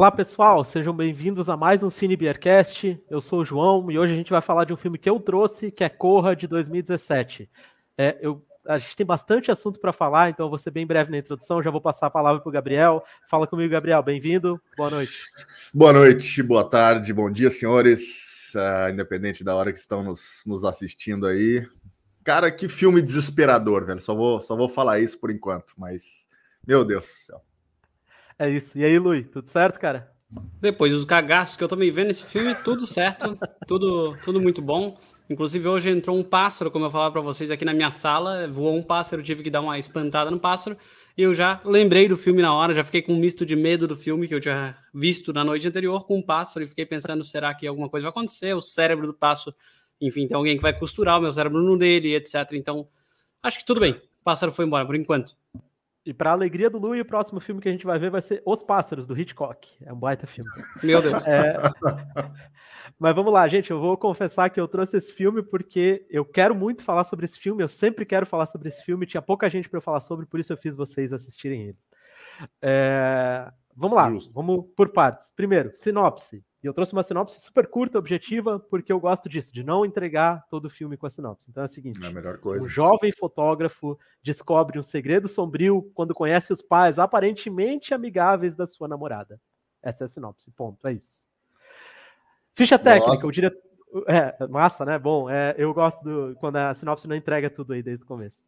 Olá pessoal, sejam bem-vindos a mais um Cine Beercast. Eu sou o João e hoje a gente vai falar de um filme que eu trouxe, que é Corra de 2017. É, eu, a gente tem bastante assunto para falar, então eu vou ser bem breve na introdução. Já vou passar a palavra para o Gabriel. Fala comigo, Gabriel. Bem-vindo. Boa noite. Boa noite, boa tarde, bom dia, senhores. Uh, independente da hora que estão nos, nos assistindo aí. Cara, que filme desesperador, velho. Só vou, só vou falar isso por enquanto, mas meu Deus do céu. É isso. E aí, Lui, tudo certo, cara? Depois dos cagaços que eu também vendo nesse filme, tudo certo, tudo, tudo muito bom. Inclusive, hoje entrou um pássaro, como eu falava para vocês aqui na minha sala, voou um pássaro, tive que dar uma espantada no pássaro, e eu já lembrei do filme na hora, já fiquei com um misto de medo do filme que eu tinha visto na noite anterior com um pássaro, e fiquei pensando, será que alguma coisa vai acontecer? O cérebro do pássaro, enfim, tem alguém que vai costurar o meu cérebro no dele, etc. Então, acho que tudo bem, o pássaro foi embora por enquanto. E para alegria do Lu, o próximo filme que a gente vai ver vai ser Os Pássaros, do Hitchcock. É um baita filme. Meu Deus. É... Mas vamos lá, gente. Eu vou confessar que eu trouxe esse filme porque eu quero muito falar sobre esse filme. Eu sempre quero falar sobre esse filme. Tinha pouca gente para eu falar sobre, por isso eu fiz vocês assistirem ele. É... Vamos lá, Justo. vamos por partes. Primeiro, sinopse. E eu trouxe uma sinopse super curta, objetiva, porque eu gosto disso, de não entregar todo o filme com a sinopse. Então é o seguinte: é um jovem fotógrafo descobre um segredo sombrio quando conhece os pais aparentemente amigáveis da sua namorada. Essa é a sinopse, ponto, é isso. Ficha técnica, Nossa. o diretor. É, massa, né? Bom, é, eu gosto do, quando a sinopse não entrega tudo aí desde o começo.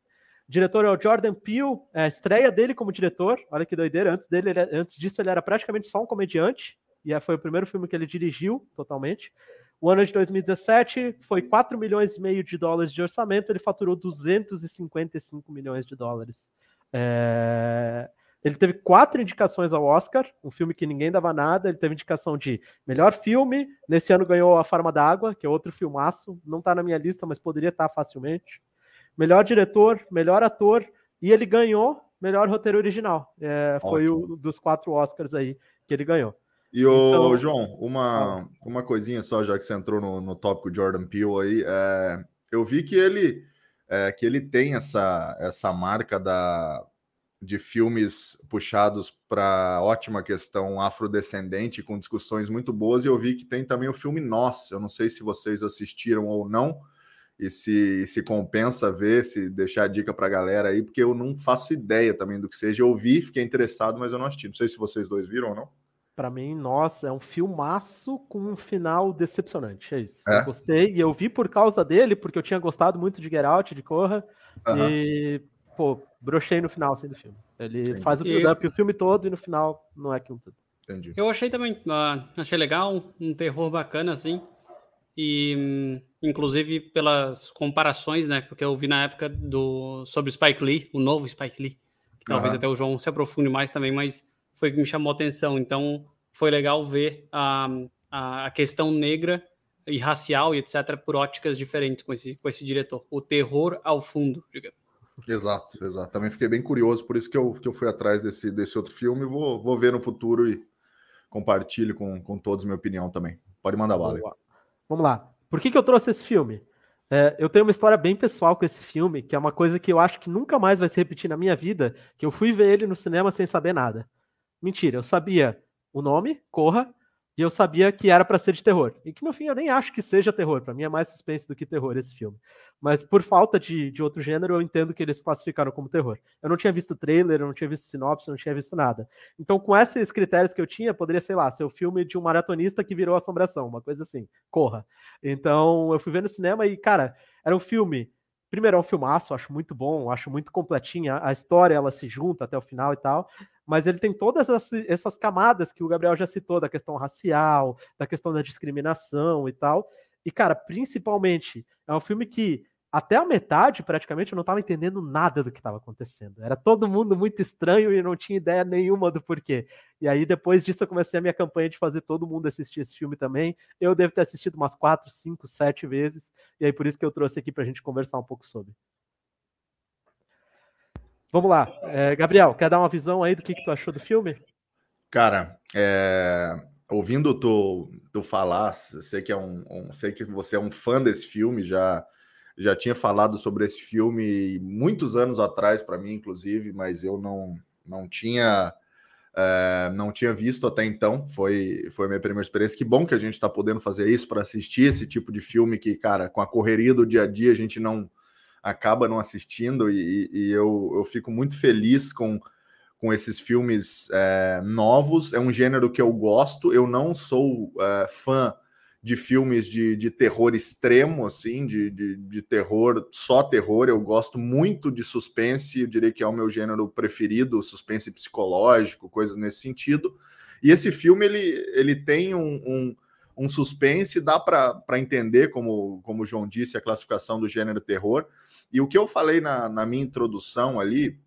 O diretor é o Jordan Peele, é a estreia dele como diretor. Olha que doideira. Antes dele, ele, antes disso, ele era praticamente só um comediante e foi o primeiro filme que ele dirigiu totalmente. O ano de 2017 foi 4 milhões e meio de dólares de orçamento, ele faturou 255 milhões de dólares. É... Ele teve quatro indicações ao Oscar, um filme que ninguém dava nada. Ele teve indicação de melhor filme. Nesse ano ganhou A Farma d'Água, que é outro filmaço. Não está na minha lista, mas poderia estar tá facilmente. Melhor diretor, melhor ator. E ele ganhou melhor roteiro original. É, foi o dos quatro Oscars aí que ele ganhou. E o então, João, uma, uma coisinha só, já que você entrou no, no tópico Jordan Peele aí, é, eu vi que ele é, que ele tem essa, essa marca da, de filmes puxados para ótima questão afrodescendente, com discussões muito boas, e eu vi que tem também o filme Nós. Eu não sei se vocês assistiram ou não, e se, se compensa ver, se deixar a dica para a galera aí, porque eu não faço ideia também do que seja. Eu vi, fiquei interessado, mas eu não assisti. Não sei se vocês dois viram ou não. Para mim, nossa, é um filmaço com um final decepcionante. É isso. É? Eu gostei e eu vi por causa dele, porque eu tinha gostado muito de Get Out, de Corra. Uhum. E, pô, brochei no final assim, do filme. Ele Entendi. faz o build-up e... o filme todo e no final não é aquilo tudo. Entendi. Eu achei também, uh, achei legal, um terror bacana, assim. E, um, inclusive, pelas comparações, né? Porque eu vi na época do sobre Spike Lee, o novo Spike Lee. Que talvez uhum. até o João se aprofunde mais também, mas foi que me chamou a atenção. Então, foi legal ver a, a questão negra e racial e etc. por óticas diferentes com esse, com esse diretor. O terror ao fundo, digamos. Exato, exato. Também fiquei bem curioso, por isso que eu, que eu fui atrás desse, desse outro filme. Vou, vou ver no futuro e compartilho com, com todos minha opinião também. Pode mandar bala. Vamos lá. Por que, que eu trouxe esse filme? É, eu tenho uma história bem pessoal com esse filme, que é uma coisa que eu acho que nunca mais vai se repetir na minha vida, que eu fui ver ele no cinema sem saber nada. Mentira, eu sabia o nome, Corra, e eu sabia que era para ser de terror. E que no fim eu nem acho que seja terror, para mim é mais suspense do que terror esse filme. Mas por falta de, de outro gênero, eu entendo que eles classificaram como terror. Eu não tinha visto trailer, eu não tinha visto sinopse, eu não tinha visto nada. Então, com esses critérios que eu tinha, poderia, sei lá, ser o filme de um maratonista que virou assombração, uma coisa assim, Corra. Então, eu fui ver no cinema e, cara, era um filme primeiro é um filmaço, acho muito bom, acho muito completinha, a história ela se junta até o final e tal, mas ele tem todas essas camadas que o Gabriel já citou, da questão racial, da questão da discriminação e tal. E, cara, principalmente, é um filme que até a metade, praticamente, eu não estava entendendo nada do que estava acontecendo. Era todo mundo muito estranho e não tinha ideia nenhuma do porquê. E aí, depois disso, eu comecei a minha campanha de fazer todo mundo assistir esse filme também. Eu devo ter assistido umas quatro, cinco, sete vezes. E aí, por isso que eu trouxe aqui para a gente conversar um pouco sobre. Vamos lá. É, Gabriel, quer dar uma visão aí do que, que tu achou do filme? Cara, é, ouvindo tu, tu falar, sei que, é um, um, sei que você é um fã desse filme, já já tinha falado sobre esse filme muitos anos atrás para mim, inclusive, mas eu não, não tinha É, não tinha visto até então, foi, foi minha primeira experiência. Que bom que a gente está podendo fazer isso para assistir esse tipo de filme que, cara, com a correria do dia a dia a gente não acaba não assistindo e, e eu, eu fico muito feliz com, com esses filmes é, novos. É um gênero que eu gosto. Eu não sou é, fã de filmes de, de terror extremo, assim, de, de, de, terror, só terror. Eu gosto muito de suspense, eu diria que é o meu gênero preferido, suspense psicológico, coisas nesse sentido. E esse filme, ele, ele tem um, um, um suspense, dá para entender, como, como o João disse, a classificação do gênero terror. E o que eu falei na, na minha introdução ali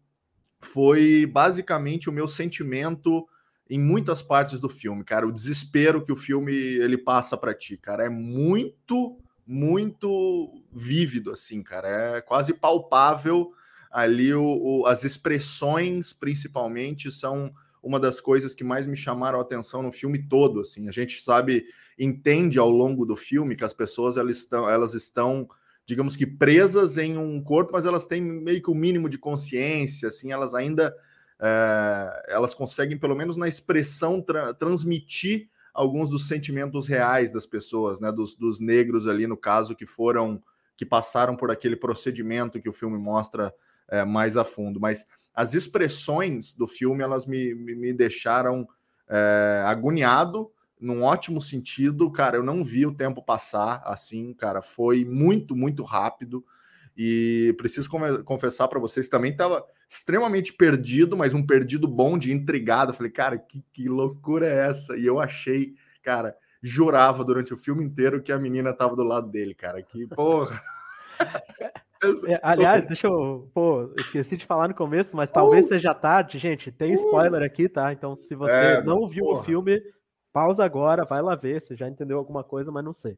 foi basicamente o meu sentimento em muitas partes do filme, cara. O desespero que o filme ele passa para ti, cara, é muito, muito vívido, assim, cara. É quase palpável ali o, o, as expressões, principalmente, são uma das coisas que mais me chamaram a atenção no filme todo, assim. A gente sabe, entende ao longo do filme que as pessoas elas estão, elas estão digamos que presas em um corpo, mas elas têm meio que o um mínimo de consciência, assim, elas ainda é, elas conseguem, pelo menos na expressão, tra transmitir alguns dos sentimentos reais das pessoas, né? Dos, dos negros ali, no caso, que foram, que passaram por aquele procedimento que o filme mostra é, mais a fundo. Mas as expressões do filme, elas me, me, me deixaram é, agoniado, num ótimo sentido, cara. Eu não vi o tempo passar assim, cara. Foi muito, muito rápido. E preciso confessar para vocês, também estava extremamente perdido, mas um perdido bom de intrigado. falei, cara, que, que loucura é essa? E eu achei, cara, jurava durante o filme inteiro que a menina estava do lado dele, cara. Que porra. É, aliás, deixa eu. Pô, esqueci de falar no começo, mas talvez uh, seja tarde, gente. Tem uh. spoiler aqui, tá? Então, se você é, não viu porra. o filme, pausa agora, vai lá ver, você já entendeu alguma coisa, mas não sei.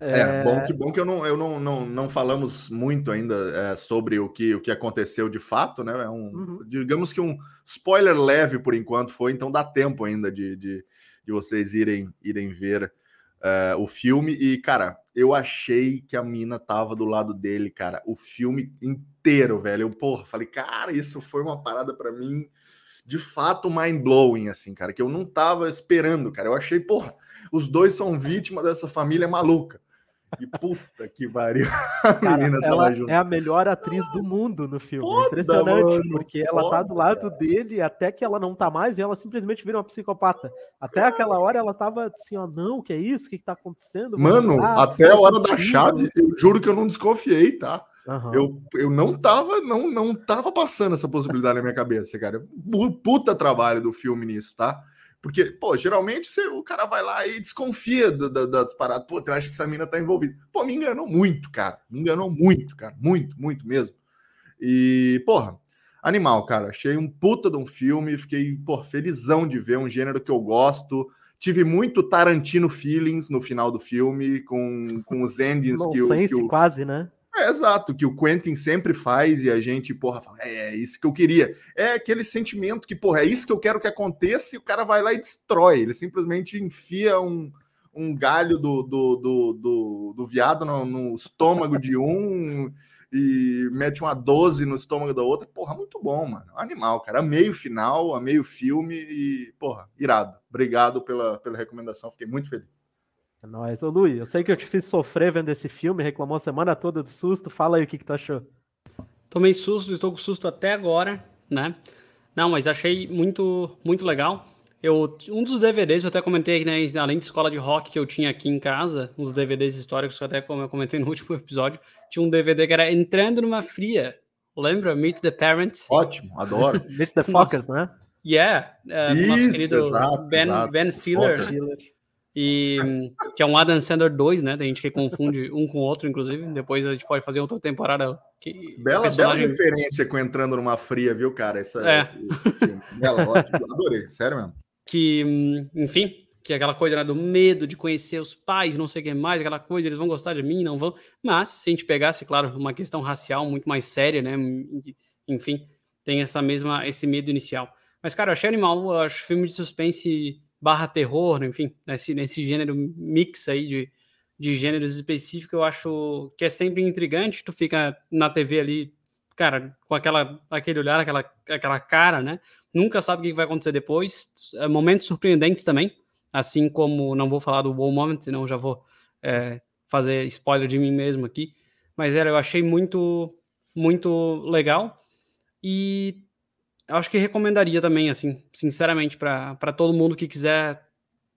É, é bom que bom que eu não, eu não, não, não falamos muito ainda é, sobre o que, o que aconteceu de fato, né? É um, uhum. digamos que um spoiler leve por enquanto foi, então dá tempo ainda de, de, de vocês irem, irem ver é, o filme. E, cara, eu achei que a mina tava do lado dele, cara, o filme inteiro, velho. Eu, porra, falei, cara, isso foi uma parada para mim de fato mind-blowing, assim, cara, que eu não tava esperando, cara. Eu achei, porra, os dois são vítimas dessa família maluca. E puta que pariu. A cara, menina ela junto. é a melhor atriz do mundo no filme. Foda, Impressionante, mano, porque ela foda, tá do lado cara. dele até que ela não tá mais e ela simplesmente vira uma psicopata. Até aquela hora ela tava assim, ó, não, o que é isso? O que, que tá acontecendo? Mano, ah, até a hora da chave, eu juro que eu não desconfiei, tá? Uhum. Eu, eu não tava, não, não tava passando essa possibilidade na minha cabeça, cara. Puta trabalho do filme nisso, tá? Porque, pô, geralmente você, o cara vai lá e desconfia da, da, da disparada. Pô, eu acho que essa mina tá envolvida. Pô, me enganou muito, cara. Me enganou muito, cara. Muito, muito mesmo. E, porra, animal, cara. Achei um puta de um filme. Fiquei, pô, felizão de ver um gênero que eu gosto. Tive muito Tarantino feelings no final do filme, com, com os endings que, o, que o. quase, né? É, exato, que o Quentin sempre faz e a gente, porra, fala, é, é isso que eu queria. É aquele sentimento que, porra, é isso que eu quero que aconteça e o cara vai lá e destrói. Ele simplesmente enfia um, um galho do, do, do, do, do viado no, no, estômago de um e mete uma 12 no estômago da outra. Porra, muito bom, mano. Animal, cara. Amei o final, amei o filme e, porra, irado. Obrigado pela, pela recomendação, fiquei muito feliz. É nóis. Ô, Luiz, eu sei que eu te fiz sofrer vendo esse filme, reclamou a semana toda do susto. Fala aí o que, que tu achou. Tomei susto, estou com susto até agora, né? Não, mas achei muito, muito legal. Eu, um dos DVDs, eu até comentei, né, além de escola de rock que eu tinha aqui em casa, uns DVDs históricos, até como eu comentei no último episódio, tinha um DVD que era Entrando numa Fria. Lembra? Meet the Parents. Ótimo, adoro. Meet the Focus, né? Yeah. Uh, Isso, nosso querido exato, Ben, exato. ben Stiller. E que é um Adam Sandler 2, né? A gente que confunde um com o outro, inclusive. Depois a gente pode fazer outra temporada. Que bela, personagem... bela referência com entrando numa fria, viu, cara? Essa, é. esse, esse Bela, ótimo. Adorei, sério mesmo. Que, enfim, que é aquela coisa né, do medo de conhecer os pais, não sei o que mais, aquela coisa, eles vão gostar de mim, não vão. Mas, se a gente pegasse, claro, uma questão racial muito mais séria, né? Enfim, tem essa mesma, esse medo inicial. Mas, cara, eu achei animal, eu acho filme de suspense barra terror, enfim, nesse, nesse gênero mix aí de, de gêneros específicos, eu acho que é sempre intrigante, tu fica na TV ali cara, com aquela, aquele olhar, aquela, aquela cara, né? Nunca sabe o que vai acontecer depois. É, momentos surpreendentes também, assim como não vou falar do Wall Moment, senão já vou é, fazer spoiler de mim mesmo aqui. Mas era, eu achei muito, muito legal e acho que recomendaria também, assim, sinceramente, para todo mundo que quiser,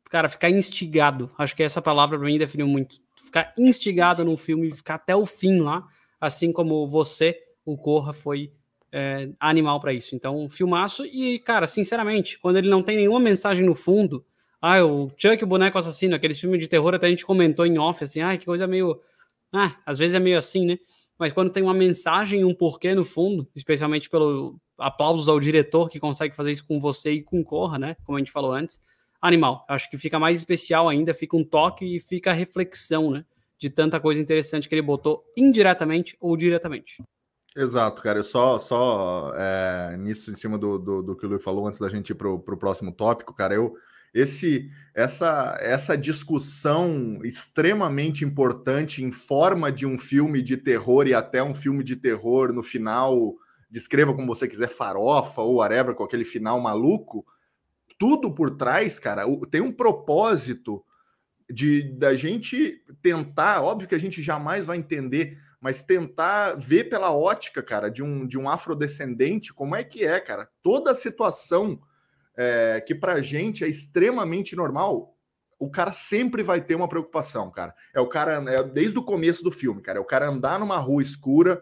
cara, ficar instigado. Acho que essa palavra para mim definiu muito. Ficar instigado num filme, ficar até o fim lá, assim como você o Corra foi é, animal para isso. Então, um filmaço. E, cara, sinceramente, quando ele não tem nenhuma mensagem no fundo, ah, o Chuck, o boneco assassino, aqueles filmes de terror, até a gente comentou em off, assim, ah, que coisa meio. Ah, às vezes é meio assim, né? Mas quando tem uma mensagem um porquê no fundo, especialmente pelo aplausos ao diretor que consegue fazer isso com você e com Corra, né? Como a gente falou antes, animal. Acho que fica mais especial ainda, fica um toque e fica a reflexão, né? De tanta coisa interessante que ele botou indiretamente ou diretamente. Exato, cara. Eu só, só é, nisso, em cima do, do, do que o Luiz falou antes da gente ir para o próximo tópico, cara, eu esse essa essa discussão extremamente importante em forma de um filme de terror e até um filme de terror no final, descreva como você quiser, farofa ou whatever, com aquele final maluco, tudo por trás, cara, tem um propósito de da gente tentar, óbvio que a gente jamais vai entender mas tentar ver pela ótica, cara, de um, de um afrodescendente, como é que é, cara. Toda a situação é, que pra gente é extremamente normal, o cara sempre vai ter uma preocupação, cara. É o cara, é, desde o começo do filme, cara, é o cara andar numa rua escura,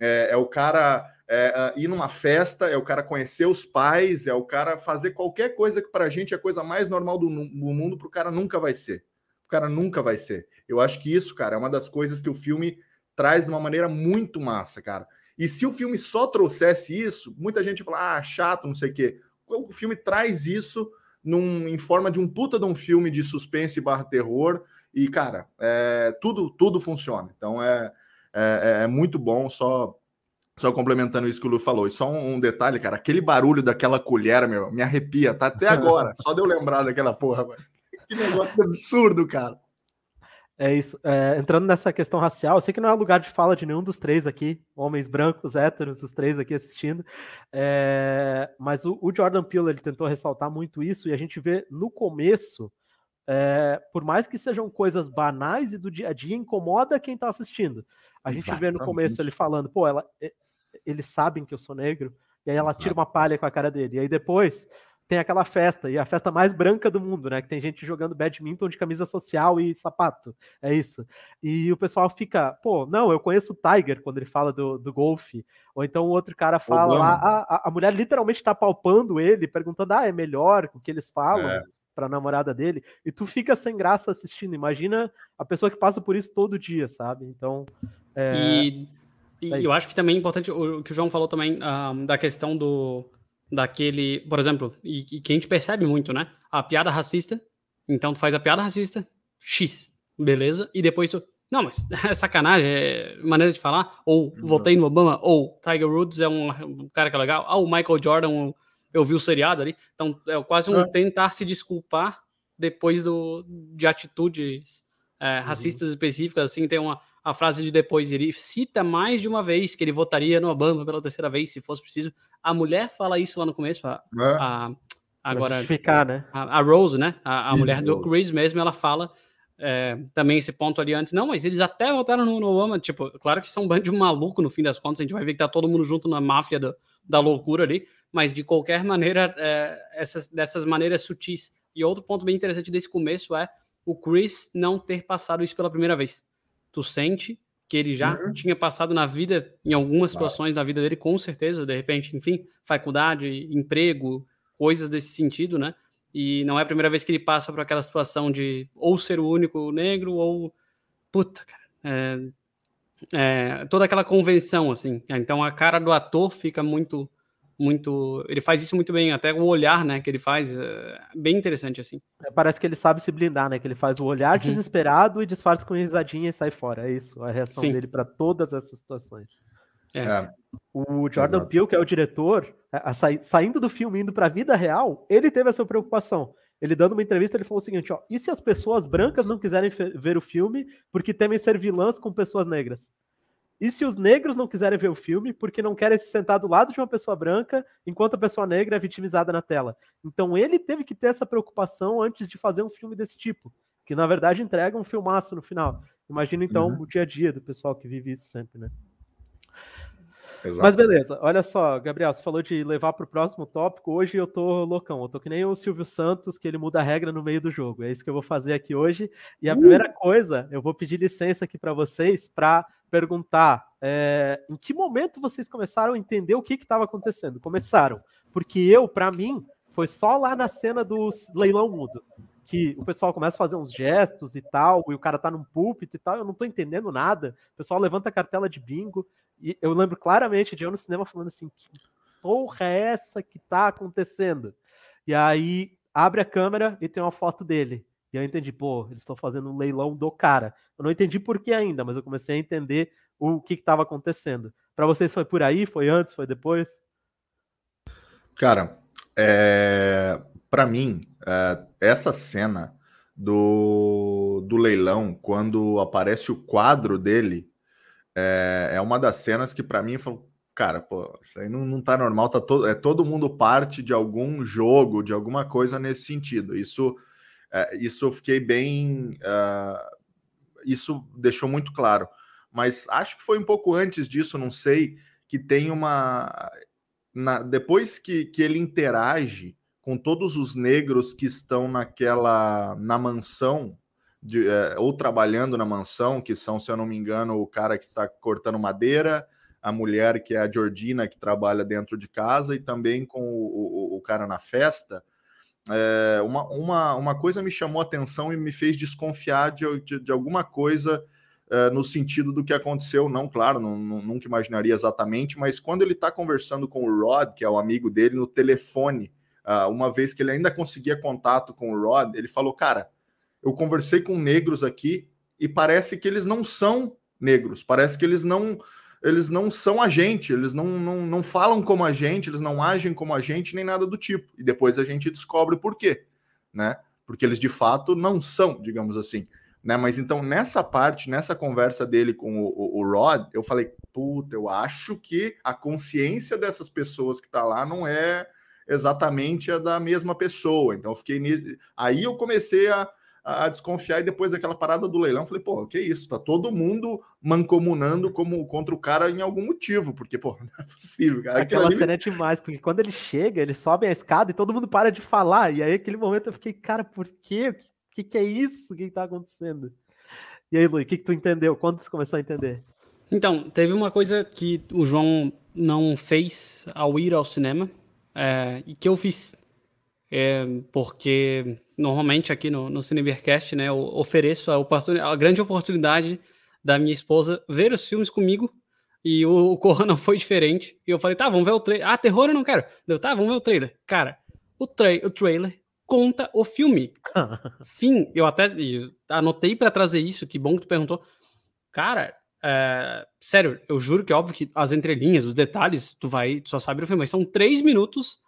é, é o cara é, ir numa festa, é o cara conhecer os pais, é o cara fazer qualquer coisa que pra gente é a coisa mais normal do, do mundo, pro cara nunca vai ser. O cara nunca vai ser. Eu acho que isso, cara, é uma das coisas que o filme traz de uma maneira muito massa, cara. E se o filme só trouxesse isso, muita gente fala, ah, chato, não sei o quê. O filme traz isso num, em forma de um puta de um filme de suspense barra terror. E, cara, é, tudo, tudo funciona. Então é, é, é, muito bom, só só complementando isso que o Lu falou. E só um, detalhe, cara, aquele barulho daquela colher, meu, me arrepia, tá até agora. só de eu lembrar daquela porra. Que negócio absurdo, cara. É isso. É, entrando nessa questão racial, eu sei que não é lugar de fala de nenhum dos três aqui, homens brancos, héteros, os três aqui assistindo, é, mas o, o, Jordan Peele ele tentou ressaltar muito isso e a gente vê no começo, é, por mais que sejam coisas banais e do dia a dia, incomoda quem está assistindo. A gente Exatamente. vê no começo ele falando, pô, ela, eles sabem que eu sou negro, e aí ela Exato. tira uma palha com a cara dele, e aí depois tem aquela festa, e a festa mais branca do mundo, né? Que tem gente jogando badminton de camisa social e sapato. É isso. E o pessoal fica, pô, não, eu conheço o Tiger quando ele fala do, do golfe. Ou então o outro cara fala lá, a, a mulher literalmente tá palpando ele, perguntando, ah, é melhor o que eles falam. É. Pra namorada dele, e tu fica sem graça assistindo. Imagina a pessoa que passa por isso todo dia, sabe? Então. É... E, e é eu acho que também é importante o que o João falou também um, ah, da questão do, daquele, por exemplo, e, e, que a gente percebe muito, né? A piada racista, então tu faz a piada racista, X, beleza, e depois tu, não, mas é sacanagem, é maneira de falar, ou votei no Obama, ou Tiger Woods é um, um cara que é legal, ah, o Michael Jordan, eu vi o seriado ali, então é quase um é. tentar se desculpar depois do, de atitudes é, racistas uhum. específicas, assim, tem uma, a frase de depois. Ele cita mais de uma vez que ele votaria no Obama pela terceira vez, se fosse preciso. A mulher fala isso lá no começo. A, é. a agora, justificar, né? A, a, Rose, né? A, a mulher do Chris mesmo, ela fala é, também esse ponto ali antes. Não, mas eles até votaram no, no Obama. Tipo, claro que são um bando de maluco no fim das contas. A gente vai ver que tá todo mundo junto na máfia do, da loucura ali. Mas de qualquer maneira, é, essas, dessas maneiras sutis. E outro ponto bem interessante desse começo é o Chris não ter passado isso pela primeira vez tu sente que ele já uhum. tinha passado na vida, em algumas situações Nossa. da vida dele, com certeza, de repente, enfim, faculdade, emprego, coisas desse sentido, né? E não é a primeira vez que ele passa por aquela situação de ou ser o único negro ou. Puta, cara. É, é, toda aquela convenção, assim. Então a cara do ator fica muito muito. Ele faz isso muito bem, até o olhar, né, que ele faz, é bem interessante, assim. É, parece que ele sabe se blindar, né? Que ele faz o olhar uhum. desesperado e disfarça com risadinha e sai fora. É isso, a reação Sim. dele para todas essas situações. É. é. O Jordan Exato. Peele, que é o diretor, a, a, saindo do filme indo para a vida real, ele teve essa preocupação. Ele dando uma entrevista, ele falou o seguinte: ó, e se as pessoas brancas não quiserem ver o filme porque temem ser vilãs com pessoas negras? E se os negros não quiserem ver o filme porque não querem se sentar do lado de uma pessoa branca enquanto a pessoa negra é vitimizada na tela? Então ele teve que ter essa preocupação antes de fazer um filme desse tipo, que na verdade entrega um filmaço no final. Imagina então uhum. o dia a dia do pessoal que vive isso sempre, né? Exato. Mas beleza, olha só, Gabriel, você falou de levar para o próximo tópico. Hoje eu tô loucão, eu tô que nem o Silvio Santos, que ele muda a regra no meio do jogo. É isso que eu vou fazer aqui hoje. E a uh! primeira coisa, eu vou pedir licença aqui para vocês para perguntar é, em que momento vocês começaram a entender o que estava acontecendo. Começaram, porque eu, para mim, foi só lá na cena do leilão mudo que o pessoal começa a fazer uns gestos e tal, e o cara tá num púlpito e tal, eu não tô entendendo nada. O pessoal levanta a cartela de bingo, e eu lembro claramente de eu no cinema falando assim: que porra é essa que tá acontecendo? E aí abre a câmera e tem uma foto dele. E eu entendi, pô, eles estão fazendo um leilão do cara. Eu não entendi por que ainda, mas eu comecei a entender o que estava acontecendo. Para vocês foi por aí? Foi antes? Foi depois? Cara, é... para mim, é... essa cena do... do leilão, quando aparece o quadro dele, é, é uma das cenas que para mim falou, cara, pô, isso aí não, não tá normal, tá todo, é todo mundo parte de algum jogo, de alguma coisa nesse sentido. Isso, é, isso eu fiquei bem, uh, isso deixou muito claro. Mas acho que foi um pouco antes disso, não sei, que tem uma, na, depois que, que ele interage com todos os negros que estão naquela na mansão de, é, ou trabalhando na mansão, que são, se eu não me engano, o cara que está cortando madeira, a mulher que é a Georgina, que trabalha dentro de casa, e também com o, o, o cara na festa. É, uma, uma, uma coisa me chamou atenção e me fez desconfiar de, de, de alguma coisa é, no sentido do que aconteceu. Não, claro, não, não, nunca imaginaria exatamente, mas quando ele está conversando com o Rod, que é o amigo dele, no telefone, uh, uma vez que ele ainda conseguia contato com o Rod, ele falou: Cara, eu conversei com negros aqui e parece que eles não são negros, parece que eles não eles não são a gente, eles não, não, não falam como a gente, eles não agem como a gente, nem nada do tipo. E depois a gente descobre por quê, né? Porque eles de fato não são, digamos assim. Né? Mas então, nessa parte, nessa conversa dele com o, o, o Rod, eu falei, puta, eu acho que a consciência dessas pessoas que tá lá não é exatamente a da mesma pessoa. Então, eu fiquei. Aí eu comecei a a, desconfiar e depois daquela parada do leilão, falei, pô, que isso? Tá todo mundo mancomunando como contra o cara em algum motivo, porque, pô, não é possível, cara. Aquela ali... cena é demais, porque quando ele chega, ele sobe a escada e todo mundo para de falar, e aí aquele momento eu fiquei, cara, por quê? O que, que é isso? O que, que tá acontecendo? E aí, Luiz, o que, que tu entendeu? Quando tu começou a entender? Então, teve uma coisa que o João não fez ao ir ao cinema, é, e que eu fiz é, porque normalmente aqui no, no Cinebercast, né, eu ofereço a, a grande oportunidade da minha esposa ver os filmes comigo e o, o Corra não foi diferente. E eu falei, tá, vamos ver o trailer. Ah, terror eu não quero. Deu, tá, vamos ver o trailer. Cara, o, tra o trailer conta o filme. Fim. Eu até eu anotei para trazer isso, que bom que tu perguntou. Cara, é, sério, eu juro que é óbvio que as entrelinhas, os detalhes, tu vai, tu só sabe o filme, mas são três minutos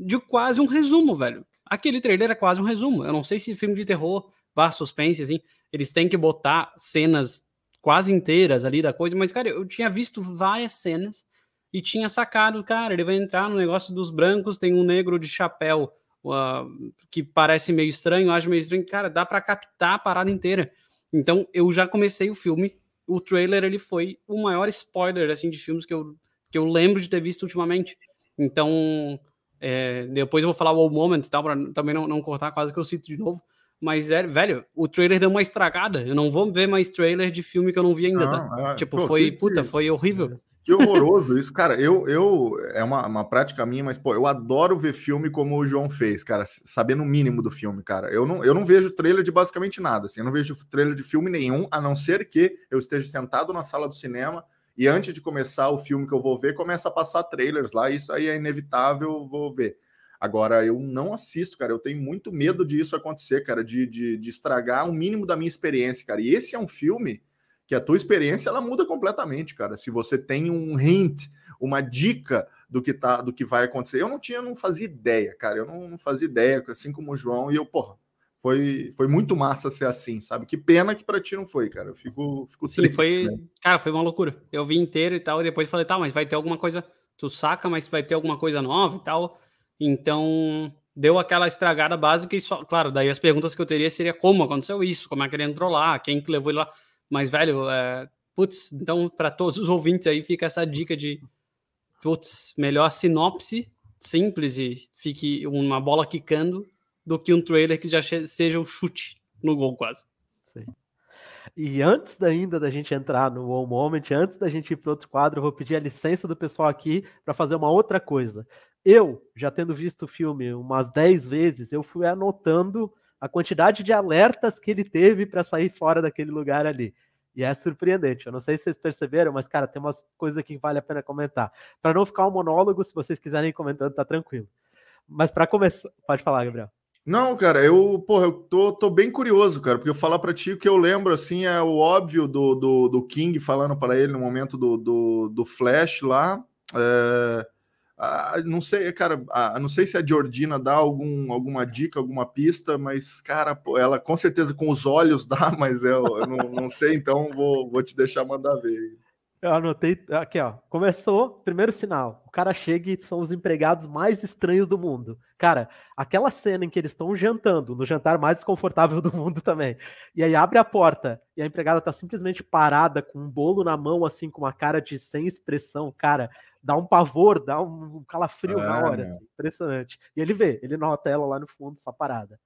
de quase um resumo, velho. Aquele trailer é quase um resumo. Eu não sei se filme de terror, barra suspense, assim, eles têm que botar cenas quase inteiras ali da coisa, mas, cara, eu tinha visto várias cenas e tinha sacado, cara, ele vai entrar no negócio dos brancos, tem um negro de chapéu uh, que parece meio estranho, acho meio estranho, cara, dá para captar a parada inteira. Então, eu já comecei o filme, o trailer, ele foi o maior spoiler, assim, de filmes que eu, que eu lembro de ter visto ultimamente. Então, é, depois eu vou falar o All Moment e tal, pra também não, não cortar, quase que eu cito de novo. Mas, é, velho, o trailer deu uma estragada. Eu não vou ver mais trailer de filme que eu não vi ainda, tá? É, tipo, pô, foi, que, puta, foi horrível. Que horroroso isso, cara. Eu, eu é uma, uma prática minha, mas, pô, eu adoro ver filme como o João fez, cara, sabendo o mínimo do filme, cara. Eu não, eu não vejo trailer de basicamente nada, assim, eu não vejo trailer de filme nenhum, a não ser que eu esteja sentado na sala do cinema e antes de começar o filme que eu vou ver, começa a passar trailers lá, isso aí é inevitável, vou ver. Agora, eu não assisto, cara. Eu tenho muito medo disso acontecer, cara, de, de, de, estragar o mínimo da minha experiência, cara. E esse é um filme que a tua experiência ela muda completamente, cara. Se você tem um hint, uma dica do que tá, do que vai acontecer. Eu não tinha, não fazia ideia, cara. Eu não, não fazia ideia, assim como o João, e eu, porra, foi, foi muito massa ser assim, sabe? Que pena que pra ti não foi, cara. Eu fico, fico Sim, triste, foi. Né? Cara, foi uma loucura. Eu vi inteiro e tal, e depois falei, tá, mas vai ter alguma coisa. Tu saca, mas vai ter alguma coisa nova e tal. Então, deu aquela estragada básica e só. Claro, daí as perguntas que eu teria seria como aconteceu isso, como é que ele entrou lá, quem que levou ele lá. Mas, velho, é... putz, então, para todos os ouvintes aí, fica essa dica de. Putz, melhor sinopse simples e fique uma bola quicando do que um trailer que já seja um chute no gol quase. Sim. E antes ainda da gente entrar no One Moment, antes da gente ir para outro quadro, eu vou pedir a licença do pessoal aqui para fazer uma outra coisa. Eu, já tendo visto o filme umas 10 vezes, eu fui anotando a quantidade de alertas que ele teve para sair fora daquele lugar ali. E é surpreendente. Eu não sei se vocês perceberam, mas, cara, tem umas coisas aqui que vale a pena comentar. Para não ficar um monólogo, se vocês quiserem ir comentando, tá tranquilo. Mas para começar. Pode falar, Gabriel. Não, cara, eu, porra, eu tô, tô bem curioso, cara, porque eu falar para ti o que eu lembro, assim, é o óbvio do, do, do King falando para ele no momento do, do, do Flash lá. É, não sei, cara, não sei se a Jordina dá algum, alguma dica, alguma pista, mas, cara, ela com certeza com os olhos dá, mas eu, eu não, não, sei, então vou, vou te deixar mandar ver. Eu anotei aqui, ó. Começou, primeiro sinal. O cara chega e são os empregados mais estranhos do mundo. Cara, aquela cena em que eles estão jantando, no jantar mais desconfortável do mundo também. E aí abre a porta e a empregada tá simplesmente parada com um bolo na mão, assim, com uma cara de sem expressão. Cara, dá um pavor, dá um calafrio é, na hora. Assim, impressionante. E ele vê, ele nota ela lá no fundo, só parada.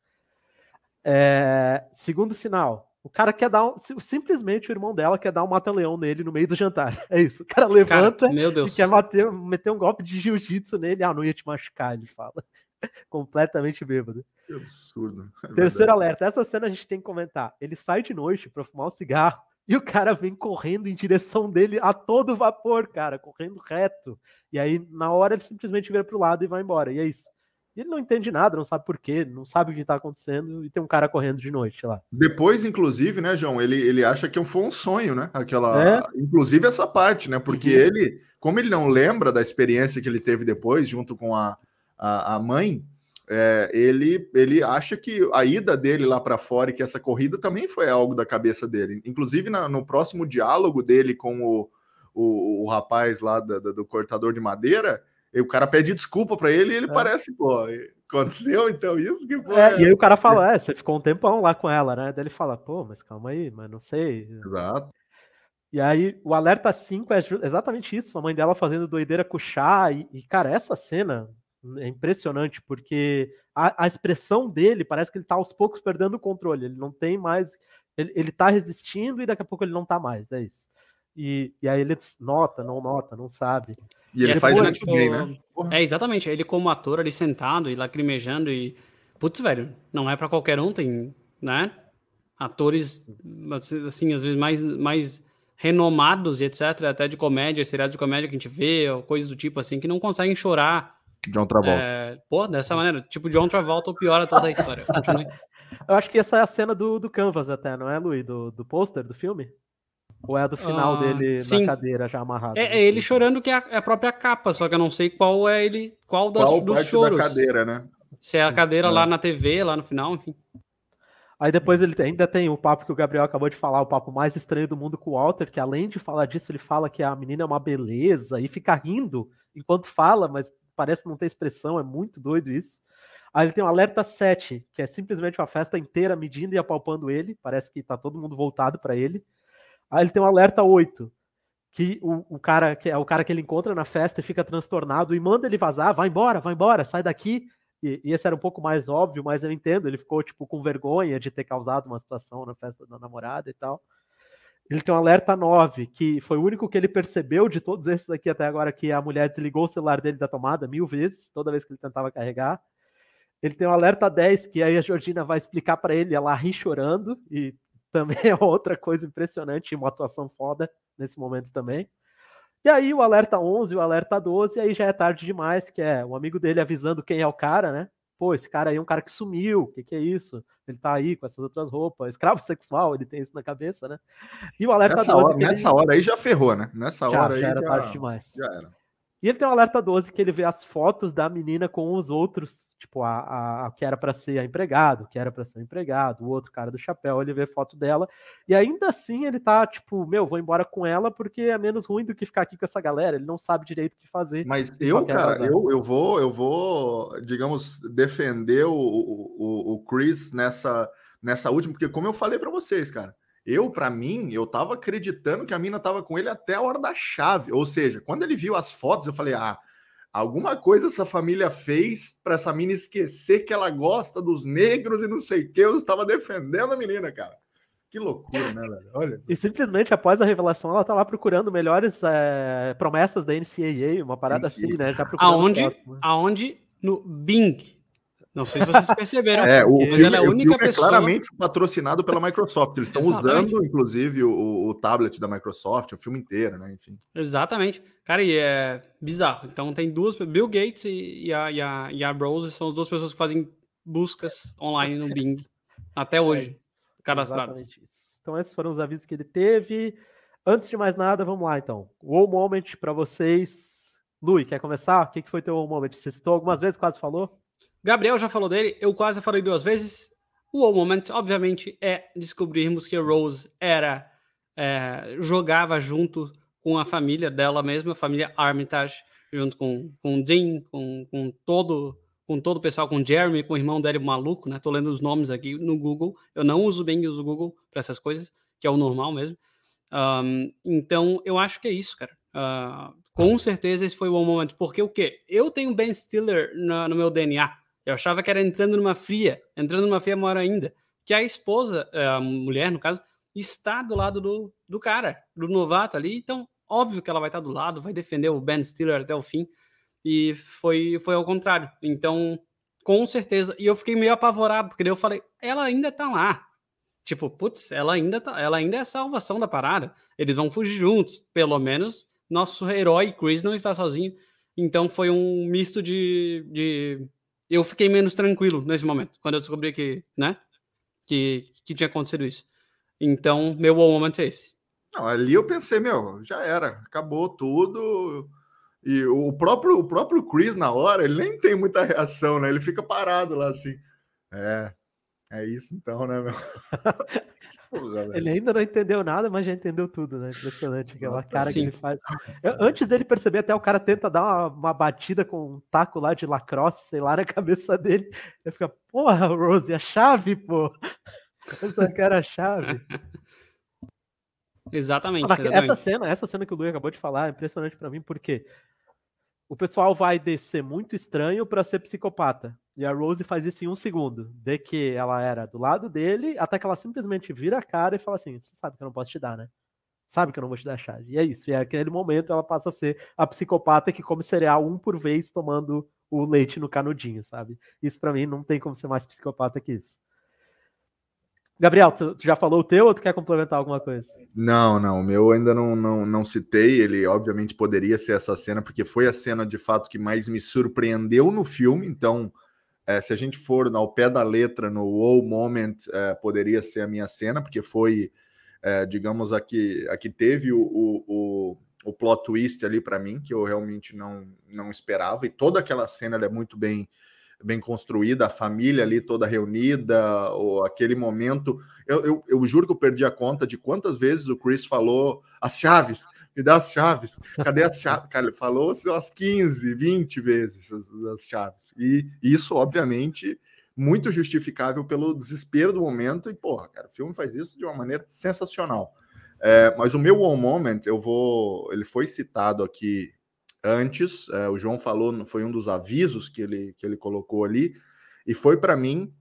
É, segundo sinal, o cara quer dar um, simplesmente o irmão dela quer dar um mata-leão nele no meio do jantar. É isso. O cara levanta cara, e quer bater, meter um golpe de jiu-jitsu nele. Ah, não ia te machucar, ele fala. Completamente bêbado. Que absurdo. É Terceiro alerta. Essa cena a gente tem que comentar. Ele sai de noite para fumar um cigarro e o cara vem correndo em direção dele a todo vapor, cara, correndo reto. E aí, na hora, ele simplesmente vira pro lado e vai embora. E é isso. E ele não entende nada, não sabe por quê, não sabe o que está acontecendo e tem um cara correndo de noite lá. Depois, inclusive, né, João, ele, ele acha que foi um sonho, né? Aquela, é? inclusive essa parte, né? Porque uhum. ele, como ele não lembra da experiência que ele teve depois, junto com a, a, a mãe, é, ele, ele acha que a ida dele lá para fora e que essa corrida também foi algo da cabeça dele. Inclusive, na, no próximo diálogo dele com o, o, o rapaz lá da, da, do cortador de madeira e o cara pede desculpa para ele e ele é. parece, pô, aconteceu então isso que foi. É, e aí o cara fala, é, você ficou um tempão lá com ela, né? Daí ele fala, pô, mas calma aí, mas não sei. Exato. E aí o alerta 5 é exatamente isso, a mãe dela fazendo doideira com o chá. E, e cara, essa cena é impressionante, porque a, a, expressão dele parece que ele tá aos poucos perdendo o controle. Ele não tem mais. Ele, ele tá resistindo e daqui a pouco ele não tá mais, é isso. E, e aí ele nota, não nota, não sabe. E ele faz muito tipo, bem, né? É, exatamente. Ele como ator ali sentado e lacrimejando e... Putz, velho, não é para qualquer um, tem, né? Atores, assim, às vezes mais, mais renomados e etc, até de comédia, seriados de comédia que a gente vê, ou coisas do tipo assim, que não conseguem chorar. John Travolta. É, pô, dessa maneira, tipo John Travolta ou piora toda a história. Eu acho que essa é a cena do, do Canvas até, não é, Luiz? Do, do pôster do filme? Ou é a do final ah, dele sim. na cadeira já amarrado? É, é ele chorando que é a, é a, própria capa, só que eu não sei qual é ele, qual, das, qual dos choros. da cadeira, né? Se é a cadeira é. lá na TV, lá no final, enfim. Aí depois ele ainda tem o papo que o Gabriel acabou de falar, o papo mais estranho do mundo com o Walter, que além de falar disso, ele fala que a menina é uma beleza e fica rindo enquanto fala, mas parece não ter expressão, é muito doido isso. Aí ele tem um alerta 7, que é simplesmente uma festa inteira medindo e apalpando ele, parece que tá todo mundo voltado para ele. Aí ele tem um alerta 8, que o, o, cara que é o cara que ele encontra na festa e fica transtornado e manda ele vazar, vai embora, vai embora, sai daqui. E, e, esse era um pouco mais óbvio, mas eu entendo, ele ficou tipo com vergonha de ter causado uma situação na festa da namorada e tal. Ele tem um alerta 9, que foi o único que ele percebeu de todos esses aqui até agora, que a mulher desligou o celular dele da tomada mil vezes, toda vez que ele tentava carregar. Ele tem um alerta 10, que aí a Georgina vai explicar para ele, ela ri chorando, e também é outra coisa impressionante, uma atuação foda nesse momento também. E aí o alerta 11, o alerta 12, aí já é tarde demais, que é o amigo dele avisando quem é o cara, né? Pô, esse cara aí é um cara que sumiu, o que, que é isso? Ele tá aí com essas outras roupas, escravo sexual, ele tem isso na cabeça, né? E o alerta nessa 12. Hora, nessa ele... hora aí já ferrou, né? Nessa já, hora já aí. Era já era tarde demais. Já era. E ele tem um alerta 12 que ele vê as fotos da menina com os outros, tipo, a, a, a que era para ser a empregado, que era para ser o empregado, o outro cara do chapéu, ele vê foto dela. E ainda assim ele tá, tipo, meu, vou embora com ela porque é menos ruim do que ficar aqui com essa galera. Ele não sabe direito o que fazer. Mas eu, cara, eu, eu vou, eu vou, digamos, defender o, o, o Chris nessa, nessa última, porque como eu falei para vocês, cara eu, para mim, eu tava acreditando que a mina tava com ele até a hora da chave. Ou seja, quando ele viu as fotos, eu falei: ah, alguma coisa essa família fez para essa mina esquecer que ela gosta dos negros e não sei o que. Eu estava defendendo a menina, cara. Que loucura, né, velho? Olha. E simplesmente após a revelação, ela tá lá procurando melhores é, promessas da NCAA, uma parada NCAA. assim, né? Já procurando aonde, aonde no Bing não sei se vocês perceberam. é, o filme, é a única pessoa... é claramente patrocinado pela Microsoft. Eles estão usando, inclusive, o, o, tablet da Microsoft, o filme inteiro, né? Enfim. Exatamente. Cara, e é bizarro. Então tem duas, Bill Gates e, a, e, a, e a Rose são as duas pessoas que fazem buscas online no Bing até hoje, é, cadastradas. Então esses foram os avisos que ele teve. Antes de mais nada, vamos lá então. O moment para vocês. Lui, quer começar? O que foi teu moment? Você citou algumas vezes, quase falou? Gabriel já falou dele, eu quase falei duas vezes. O moment, obviamente, é descobrirmos que Rose era é, jogava junto com a família dela mesma, a família Armitage, junto com, com Dean, com, com todo com todo o pessoal, com Jeremy, com o irmão dele maluco, né? Tô lendo os nomes aqui no Google. Eu não uso bem uso o Google para essas coisas, que é o normal mesmo. Um, então, eu acho que é isso, cara. Uh, com certeza esse foi o momento. Porque o quê? Eu tenho Ben Stiller no meu DNA. Eu achava que era entrando numa fria, entrando numa fria maior ainda. Que a esposa, é, a mulher, no caso, está do lado do, do cara, do novato ali. Então, óbvio que ela vai estar do lado, vai defender o Ben Stiller até o fim. E foi, foi ao contrário. Então, com certeza. E eu fiquei meio apavorado, porque daí eu falei, ela ainda tá lá. Tipo, putz, ela ainda tá, ela ainda é a salvação da parada. Eles vão fugir juntos. Pelo menos nosso herói Chris não está sozinho. Então foi um misto de, de eu fiquei menos tranquilo nesse momento, quando eu descobri que, né, que, que tinha acontecido isso. Então, meu bom momento é esse. Não, ali eu pensei, meu, já era, acabou tudo. E o próprio, o próprio Chris, na hora, ele nem tem muita reação, né? Ele fica parado lá assim. É, é isso então, né, meu? ele ainda não entendeu nada, mas já entendeu tudo, né? Impressionante aquela cara Sim. que ele faz. Eu, antes dele perceber, até o cara tenta dar uma, uma, batida com um taco lá de lacrosse, sei lá, na cabeça dele. Ele fica, porra, Rose, a chave, pô. Essa cara a chave. Exatamente, exatamente. Essa cena, essa cena que o Luiz acabou de falar é impressionante para mim, porque o pessoal vai descer muito estranho para ser psicopata. E a Rose faz isso em um segundo. De que ela era do lado dele, até que ela simplesmente vira a cara e fala assim: Você sabe que eu não posso te dar, né? Sabe que eu não vou te dar chave. E é isso. E naquele momento ela passa a ser a psicopata que come cereal um por vez tomando o leite no canudinho, sabe? Isso para mim não tem como ser mais psicopata que isso. Gabriel, tu, tu, já falou o teu ou tu quer complementar alguma coisa? Não, não, o meu ainda não, não, não citei. Ele, obviamente, poderia ser essa cena, porque foi a cena de fato que mais me surpreendeu no filme. Então, é, se a gente for ao pé da letra no Wow Moment, é, poderia ser a minha cena, porque foi, é, digamos, a que, a que teve o, o, o, o plot twist ali para mim, que eu realmente não, não esperava. E toda aquela cena é muito bem bem construída, a família ali toda reunida, ou aquele momento. Eu, eu, eu, juro que eu perdi a conta de quantas vezes o Chris falou as chaves, me dá as chaves, cadê as chaves? Cara, ele falou umas 15, 20 vezes as, as chaves. E isso, obviamente, muito justificável pelo desespero do momento. E, porra, cara, o filme faz isso de uma maneira sensacional. É, mas o meu One Moment, eu vou. Ele foi citado aqui antes. É, o João falou, foi um dos avisos que ele, que ele colocou ali, e foi para mim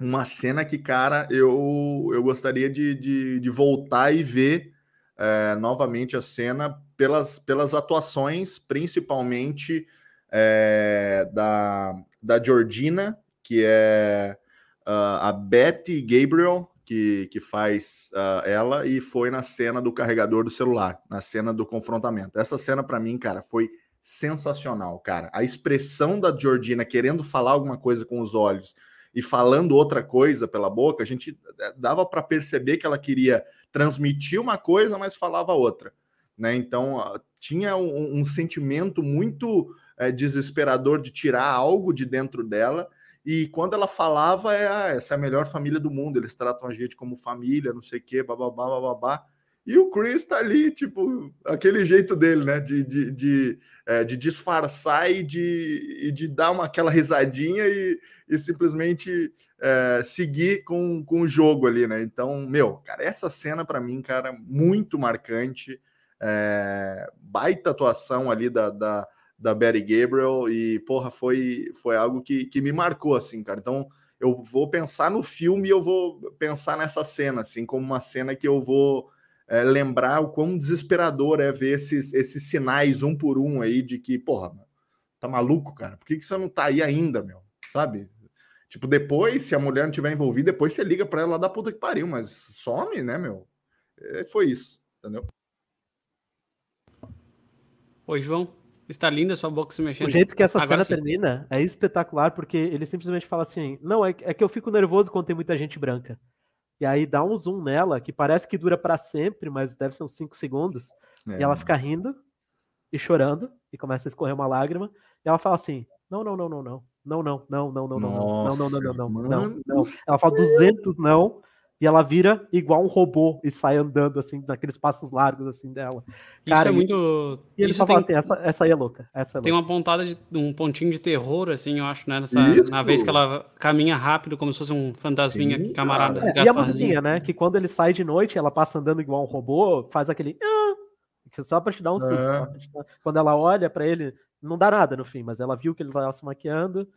uma cena que, cara, eu, eu gostaria de, de, de voltar e ver é, novamente a cena pelas, pelas atuações, principalmente é, da, da Georgina, que é uh, a Betty Gabriel, que, que faz uh, ela e foi na cena do carregador do celular, na cena do confrontamento. Essa cena, para mim, cara, foi sensacional, cara. A expressão da Georgina querendo falar alguma coisa com os olhos e falando outra coisa pela boca, a gente eh, dava para perceber que ela queria transmitir uma coisa, mas falava outra. né? Então tinha um, um sentimento muito é, desesperador de tirar algo de dentro dela. E quando ela falava, é ah, essa é a melhor família do mundo, eles tratam a gente como família, não sei o quê, bababá, bababá. E o Chris tá ali, tipo, aquele jeito dele, né? De, de, de, é, de disfarçar e de, e de dar uma, aquela risadinha e, e simplesmente é, seguir com, com o jogo ali, né? Então, meu, cara, essa cena para mim, cara, muito marcante. É, baita atuação ali da, da, da Betty Gabriel e, porra, foi, foi algo que, que me marcou, assim, cara. Então, eu vou pensar no filme e eu vou pensar nessa cena, assim, como uma cena que eu vou é, lembrar o quão desesperador é ver esses, esses sinais um por um aí de que, porra, tá maluco, cara? Por que, que você não tá aí ainda, meu? Sabe? Tipo, depois, se a mulher não tiver envolvida, depois você liga para ela da puta que pariu, mas some, né, meu? É, foi isso, entendeu? Oi, João. Está linda sua boca se mexendo. O jeito que essa Agora cena sim. termina é espetacular, porque ele simplesmente fala assim: Não, é, é que eu fico nervoso quando tem muita gente branca. E aí dá um zoom nela, que parece que dura para sempre, mas deve ser uns 5 segundos. É. E ela fica rindo e chorando, e começa a escorrer uma lágrima. E ela fala assim: Não, não, não, não, não. Não, não, não, não, não, não, não, não, não, não, não, não, não. Ela fala 200 não, e ela vira igual um robô e sai andando assim, naqueles passos largos assim dela. Cara, isso é muito. E ele só fala assim: essa, essa aí é louca. Essa é tem louca. uma pontada de um pontinho de terror, assim, eu acho, né? Nessa, na vez que ela caminha rápido, como se fosse um fantasminha Sim, camarada. É, e a musiquinha, né? Que quando ele sai de noite, ela passa andando igual um robô, faz aquele. Ah! Só pra te dar um susto. É. Quando ela olha para ele, não dá nada no fim, mas ela viu que ele tava se maquiando,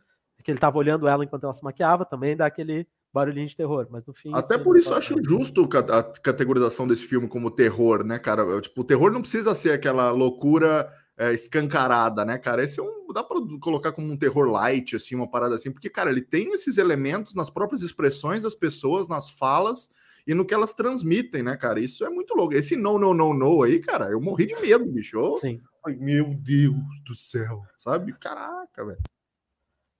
que ele tava olhando ela enquanto ela se maquiava, também dá aquele barulhinho de terror, mas no fim. Até por isso acho justo a categorização desse filme como terror, né, cara? Tipo, o terror não precisa ser aquela loucura é, escancarada, né, cara? Esse é um. dá para colocar como um terror light, assim, uma parada assim, porque, cara, ele tem esses elementos nas próprias expressões das pessoas, nas falas e no que elas transmitem, né, cara? Isso é muito louco. Esse não, não, não, não aí, cara, eu morri de medo, bicho. Sim. Ai, meu Deus do céu, sabe? Caraca, velho.